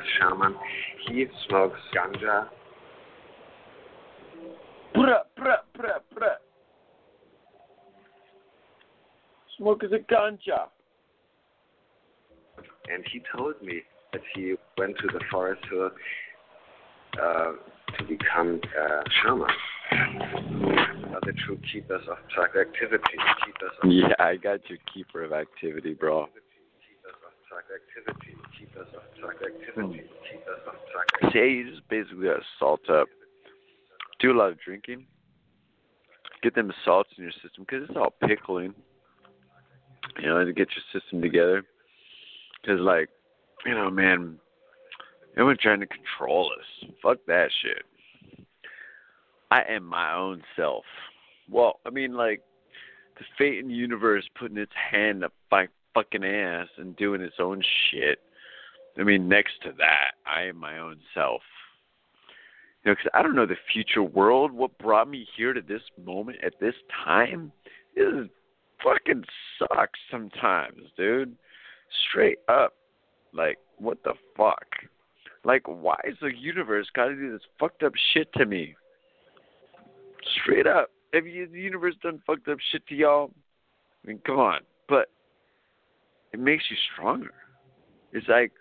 This forest shaman, he smokes ganja. Bruh, bruh, bruh, bruh. Smoke is a ganja. and he told me that he went to the forest to uh, to become a shaman. Are the true keepers of psych activity, keepers of Yeah, I got your keeper of activity, bro. keepers of psych activity, keepers of psych activity, keepers psych you just basically gotta salt up. Do a lot of drinking. Get them salts in your system because it's all pickling. You know, to get your system together. Because, like, you know, man, everyone trying to control us. Fuck that shit. I am my own self. Well, I mean, like, the fate in universe putting its hand up my fucking ass and doing its own shit. I mean, next to that, I am my own self. You know, 'cause I don't know the future world. What brought me here to this moment at this time is fucking sucks sometimes, dude. Straight up. Like, what the fuck? Like, why is the universe got to do this fucked up shit to me? Straight up. Have you, the universe done fucked up shit to y'all? I mean, come on. But it makes you stronger. It's like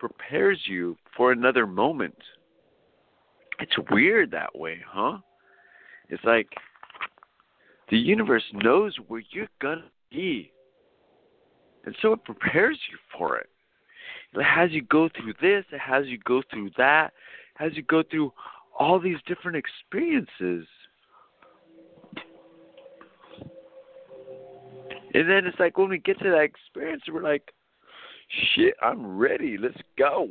prepares you for another moment. It's weird that way, huh? It's like the universe knows where you're gonna be. And so it prepares you for it. It has you go through this, it has you go through that, it has you go through all these different experiences. And then it's like when we get to that experience, we're like, shit, I'm ready. Let's go.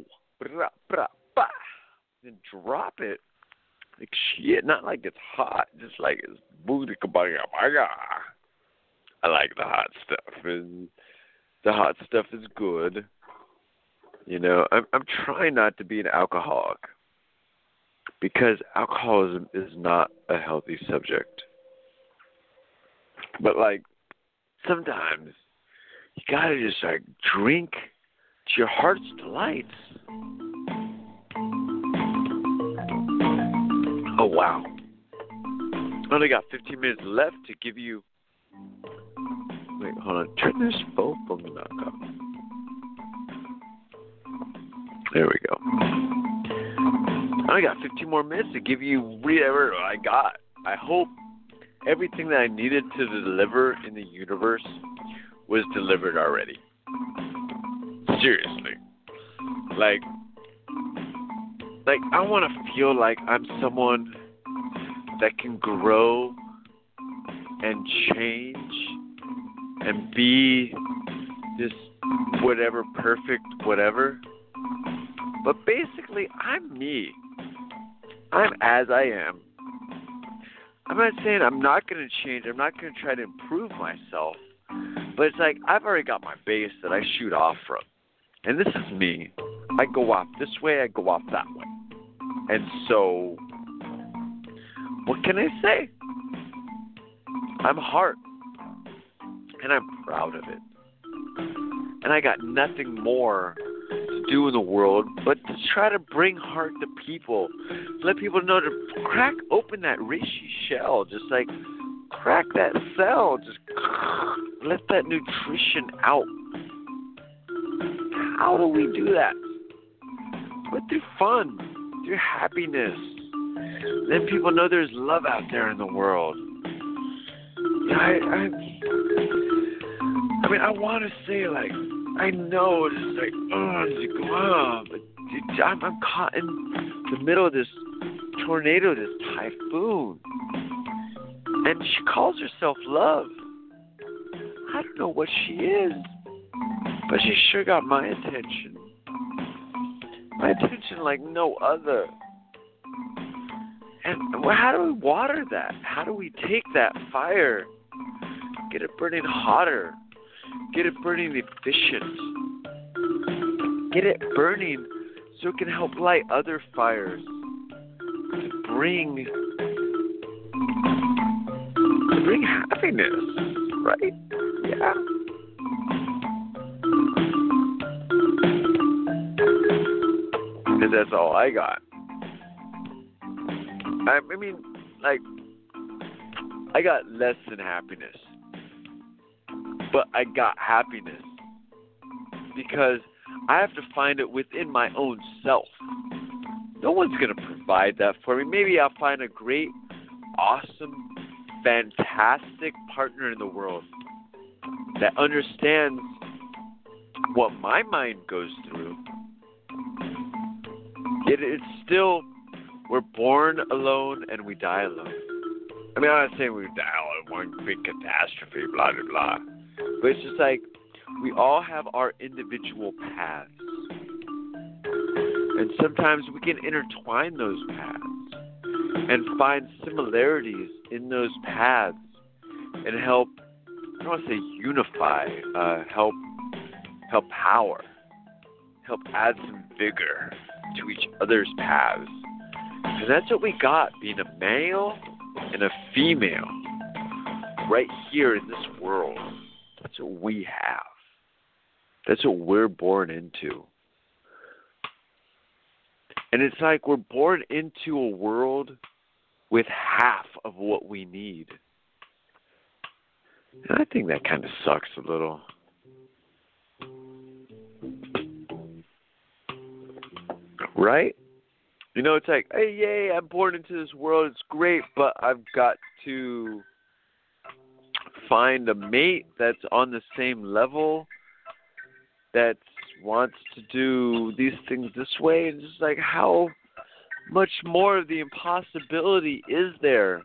And drop it. Like shit, not like it's hot, just like it's booty kabaya baya. I like the hot stuff, and the hot stuff is good. You know, I'm I'm trying not to be an alcoholic because alcoholism is not a healthy subject. But like sometimes you gotta just like drink to your heart's delight. Oh wow. Only got 15 minutes left to give you. Wait, hold on. Turn this phone off. There we go. I got 15 more minutes to give you whatever I got. I hope everything that I needed to deliver in the universe was delivered already. Seriously. Like like I want to feel like I'm someone that can grow and change and be this whatever perfect whatever. But basically, I'm me. I'm as I am. I'm not saying I'm not going to change. I'm not going to try to improve myself. But it's like I've already got my base that I shoot off from. And this is me. I go off this way, I go off that way. And so, what can I say? I'm heart. And I'm proud of it. And I got nothing more to do in the world but to try to bring heart to people. Let people know to crack open that reishi shell. Just like crack that cell. Just let that nutrition out. How do we do that? But through fun, through happiness. Let people know there's love out there in the world. I, I, I mean, I want to say like, I know it's like, oh, it's like, wow, but dude, I'm, I'm caught in the middle of this tornado, this typhoon, and she calls herself love. I don't know what she is, but she sure got my attention. My attention like no other. And how do we water that? How do we take that fire, get it burning hotter, get it burning efficient, get it burning so it can help light other fires, to bring bring happiness, right? Yeah. And that's all I got. I, I mean, like, I got less than happiness, but I got happiness because I have to find it within my own self. No one's going to provide that for me. Maybe I'll find a great, awesome, fantastic partner in the world that understands what my mind goes through. It's still, we're born alone and we die alone. I mean, I'm not saying we die alone, one big catastrophe, blah, blah, blah. But it's just like, we all have our individual paths. And sometimes we can intertwine those paths and find similarities in those paths and help I don't want to say unify, uh, help help power, help add some vigor to each other's paths. And that's what we got being a male and a female right here in this world. That's what we have. That's what we're born into. And it's like we're born into a world with half of what we need. And I think that kind of sucks a little. Right? You know, it's like, hey, yay, I'm born into this world. It's great, but I've got to find a mate that's on the same level that wants to do these things this way. And just like, how much more of the impossibility is there?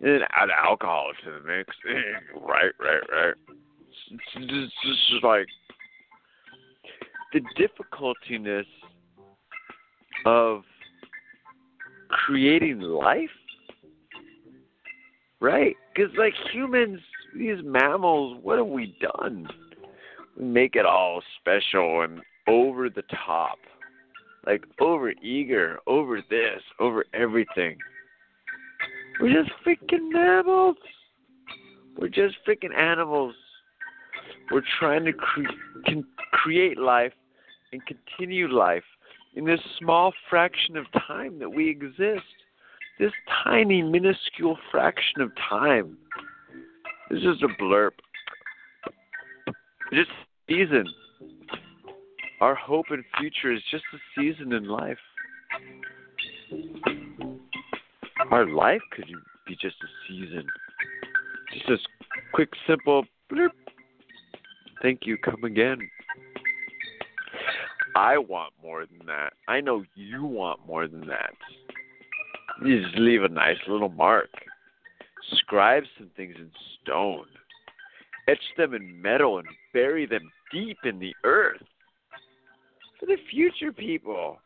And add alcohol to the mix. right, right, right. It's just like the difficultiness of creating life, right? Because like humans, these mammals, what have we done? Make it all special and over the top, like over eager, over this, over everything. We're just freaking mammals. We're just freaking animals. We're trying to cre- can create life and continue life in this small fraction of time that we exist. This tiny, minuscule fraction of time. This is a blurb. Just season. Our hope and future is just a season in life. Our life could be just a season. Just a quick, simple. Thank you. Come again. I want more than that. I know you want more than that. You just leave a nice little mark. Scribe some things in stone. etch them in metal and bury them deep in the earth. For the future people.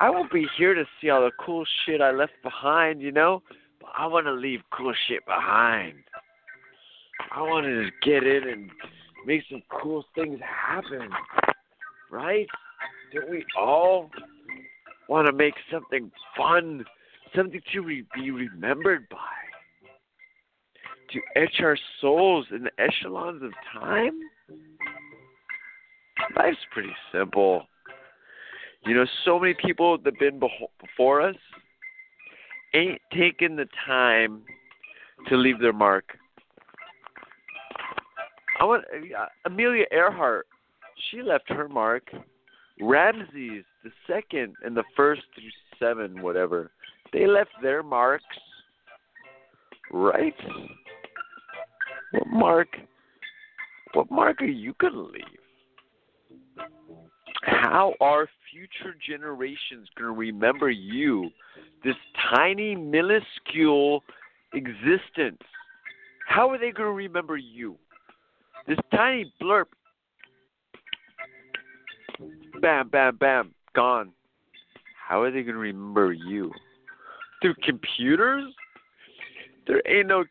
I won't be here to see all the cool shit I left behind, you know? But I want to leave cool shit behind. I want to just get in and make some cool things happen. Right? Don't we all want to make something fun, something to re- be remembered by? To etch our souls in the echelons of time? Life's pretty simple. You know, so many people that been before us ain't taken the time to leave their mark. I want uh, Amelia Earhart. She left her mark. Ramses the second and the first through seven, whatever, they left their marks. Right? What mark? What mark are you gonna leave? How are future generations going to remember you, this tiny, minuscule existence? How are they going to remember you? This tiny blurb. Bam, bam, bam, gone. How are they going to remember you? Through computers? There ain't no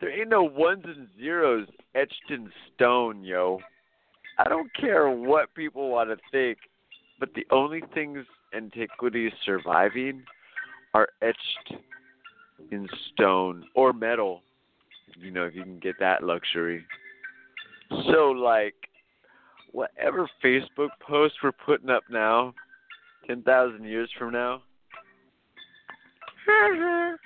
there ain't no ones and zeros etched in stone, yo. I don't care what people want to think, but the only things antiquity is surviving are etched in stone or metal. You know, if you can get that luxury. So, like, whatever Facebook post we're putting up now, 10,000 years from now,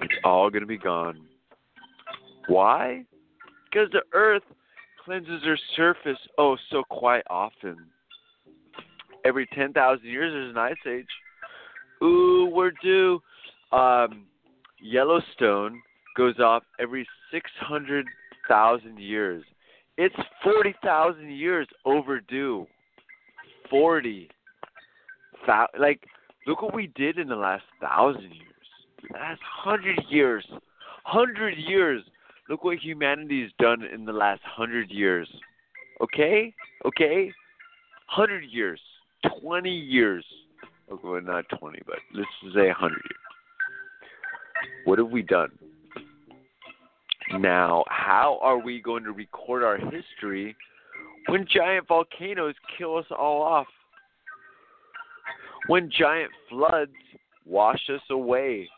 it's all going to be gone. Why? Because the earth cleanses her surface oh so quite often. Every 10,000 years there's an ice age. Ooh, we're due. Um, Yellowstone goes off every 600,000 years. It's 40,000 years overdue. 40. Like, look what we did in the last thousand years. Last hundred years. Hundred years Look what humanity's done in the last hundred years. Okay? Okay? Hundred years. Twenty years. Okay, well, not twenty, but let's say hundred years. What have we done? Now, how are we going to record our history when giant volcanoes kill us all off? When giant floods wash us away?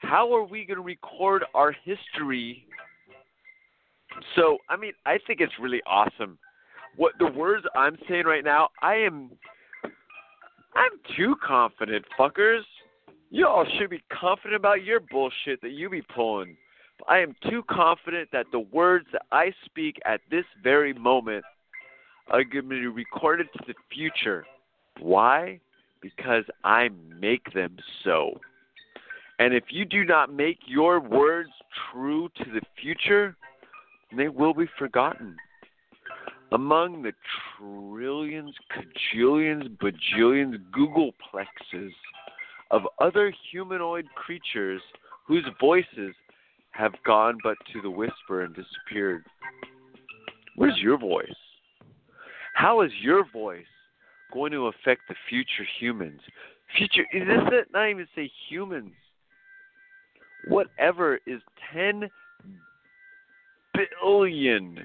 How are we going to record our history so, I mean, I think it's really awesome. What the words I'm saying right now, I am I'm too confident, fuckers. You all should be confident about your bullshit that you be pulling. I am too confident that the words that I speak at this very moment are going to be recorded to the future. Why? Because I make them so. And if you do not make your words true to the future, they will be forgotten. Among the trillions, cajillions, bajillions, Googolplexes of other humanoid creatures whose voices have gone but to the whisper and disappeared. Where's your voice? How is your voice going to affect the future humans? Future, is this it? Not even say humans. Whatever is 10 billion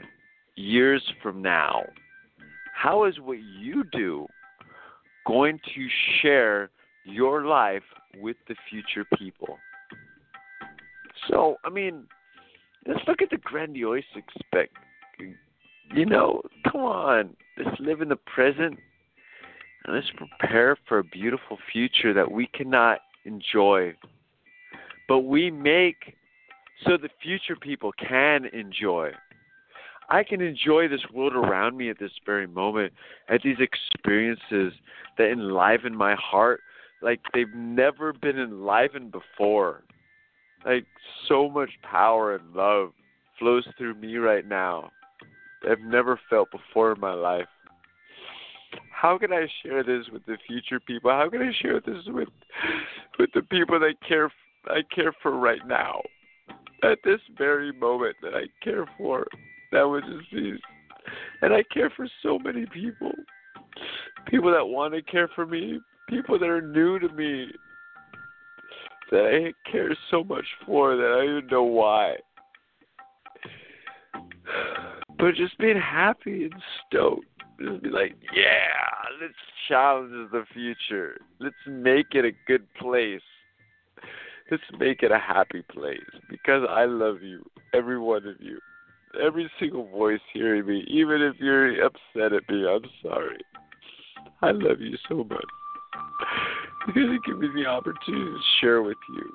years from now, how is what you do going to share your life with the future people? So, I mean, let's look at the grandiose expect. You know, come on, let's live in the present and let's prepare for a beautiful future that we cannot enjoy. But we make so the future people can enjoy. I can enjoy this world around me at this very moment, at these experiences that enliven my heart like they've never been enlivened before. Like so much power and love flows through me right now that I've never felt before in my life. How can I share this with the future people? How can I share this with with the people that care I care for right now? At this very moment that I care for that was deceased. And I care for so many people. People that want to care for me, people that are new to me, that I care so much for that I don't even know why. But just being happy and stoked. Just be like, yeah, let's challenge the future. Let's make it a good place. Let's make it a happy place because I love you, every one of you, every single voice hearing me, even if you're upset at me. I'm sorry. I love you so much because it gives me the opportunity to share with you.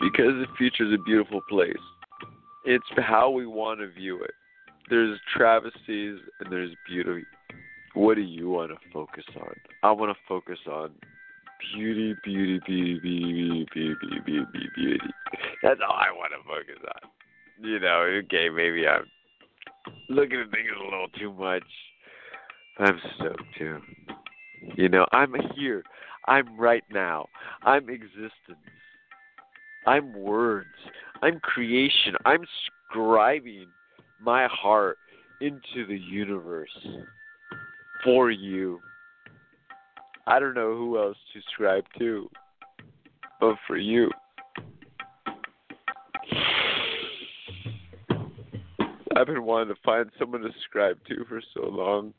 Because the future is a beautiful place. It's how we want to view it. There's travesties and there's beauty. What do you want to focus on? I want to focus on beauty, beauty, beauty, beauty, beauty, beauty, beauty, beauty. That's all I want to focus on. You know, okay, maybe I'm looking at things a little too much. I'm stoked too. You know, I'm here. I'm right now. I'm existence. I'm words. I'm creation. I'm scribing my heart into the universe for you I don't know who else to scribe to, but for you. I've been wanting to find someone to scribe to for so long.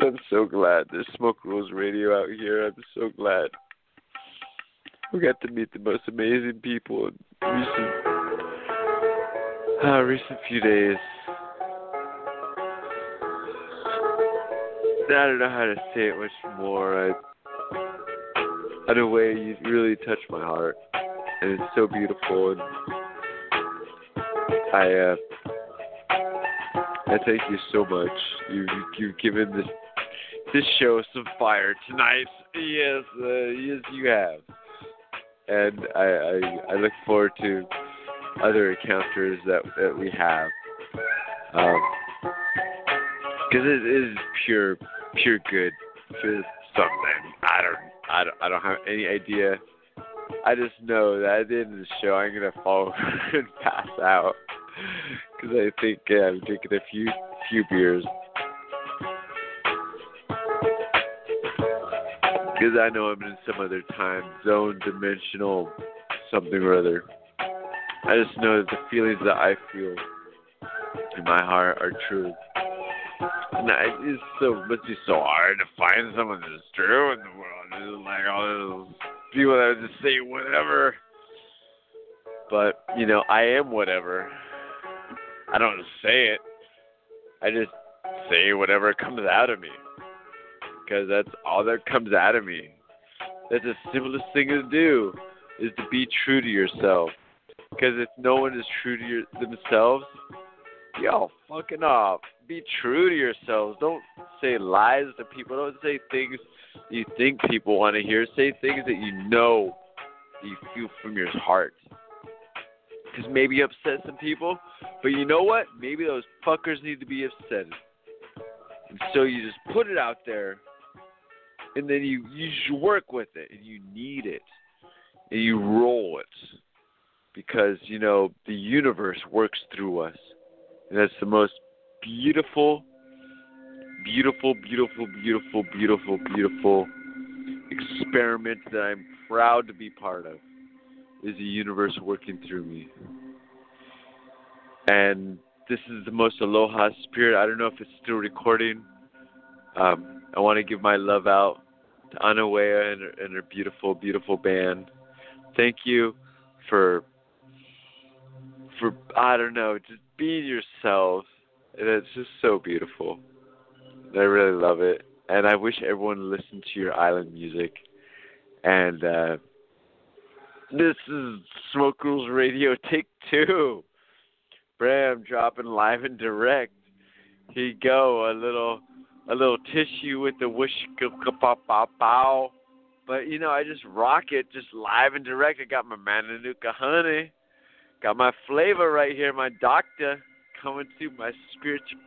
I'm so glad there's Smoke Rules Radio out here. I'm so glad we got to meet the most amazing people in recent, uh, recent few days. I don't know how to say it much more. I, in a way, you really touch my heart, and it's so beautiful. And I, uh, I thank you so much. You, you you've given this this show some fire tonight. Yes, uh, yes, you have. And I, I I look forward to other encounters that that we have. Um, because it is pure pure good for something. I don't, I don't, I don't have any idea. I just know that at the end of the show, I'm gonna fall and pass out because I think yeah, I'm drinking a few few beers. Because I know I'm in some other time zone, dimensional, something or other. I just know that the feelings that I feel in my heart are true. It's so be so hard to find someone that's true in the world. It's like all those people that just say whatever. But you know, I am whatever. I don't say it. I just say whatever comes out of me. Because that's all that comes out of me. That's the simplest thing to do is to be true to yourself. Because if no one is true to your, themselves, y'all fucking off. Be true to yourselves. Don't say lies to people. Don't say things you think people want to hear. Say things that you know you feel from your heart. Because maybe you upset some people, but you know what? Maybe those fuckers need to be upset. And so you just put it out there, and then you you just work with it, and you need it, and you roll it, because you know the universe works through us. And that's the most beautiful, beautiful, beautiful, beautiful, beautiful, beautiful experiment that I'm proud to be part of. Is the universe working through me? And this is the most aloha spirit. I don't know if it's still recording. Um, I want to give my love out to Anuhea and her, and her beautiful, beautiful band. Thank you for for I don't know, just being yourselves. And it's just so beautiful. I really love it. And I wish everyone listened to your island music. And uh this is Smoke Rules Radio Take Two. Bram dropping live and direct. Here you go, a little a little tissue with the whoosh pow. But you know, I just rock it just live and direct. I got my Mananuka honey. Got my flavor right here, my doctor coming to my spiritual.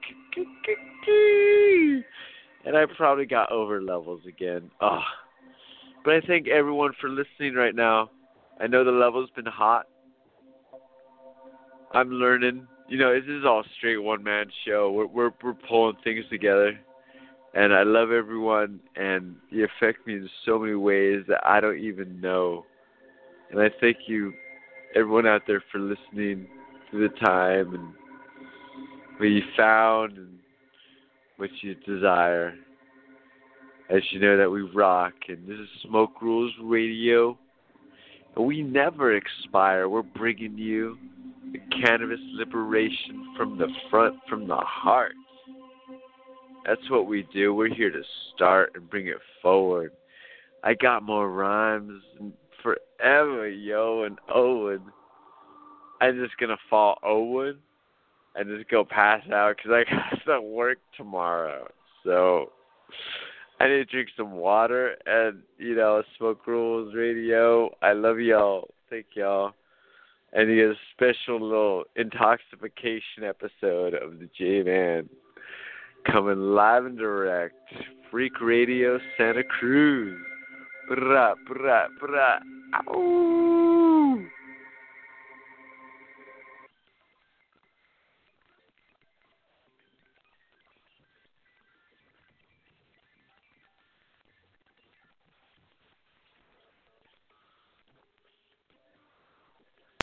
And I probably got over levels again. Oh, But I thank everyone for listening right now. I know the level's been hot. I'm learning. You know, this is all straight one man show. We're we're we're pulling things together. And I love everyone and you affect me in so many ways that I don't even know. And I thank you everyone out there for listening to the time and what you found and what you desire. As you know that we rock and this is Smoke Rules Radio. And we never expire. We're bringing you the cannabis liberation from the front, from the heart. That's what we do. We're here to start and bring it forward. I got more rhymes forever, yo, and Owen. I'm just gonna fall Owen and just go pass out because I got to work tomorrow. So I need to drink some water and you know smoke rules radio. I love y'all. Thank y'all. And you get a special little intoxication episode of the J Man coming live and direct. Freak Radio Santa Cruz. Bra, bra, bra. Ow.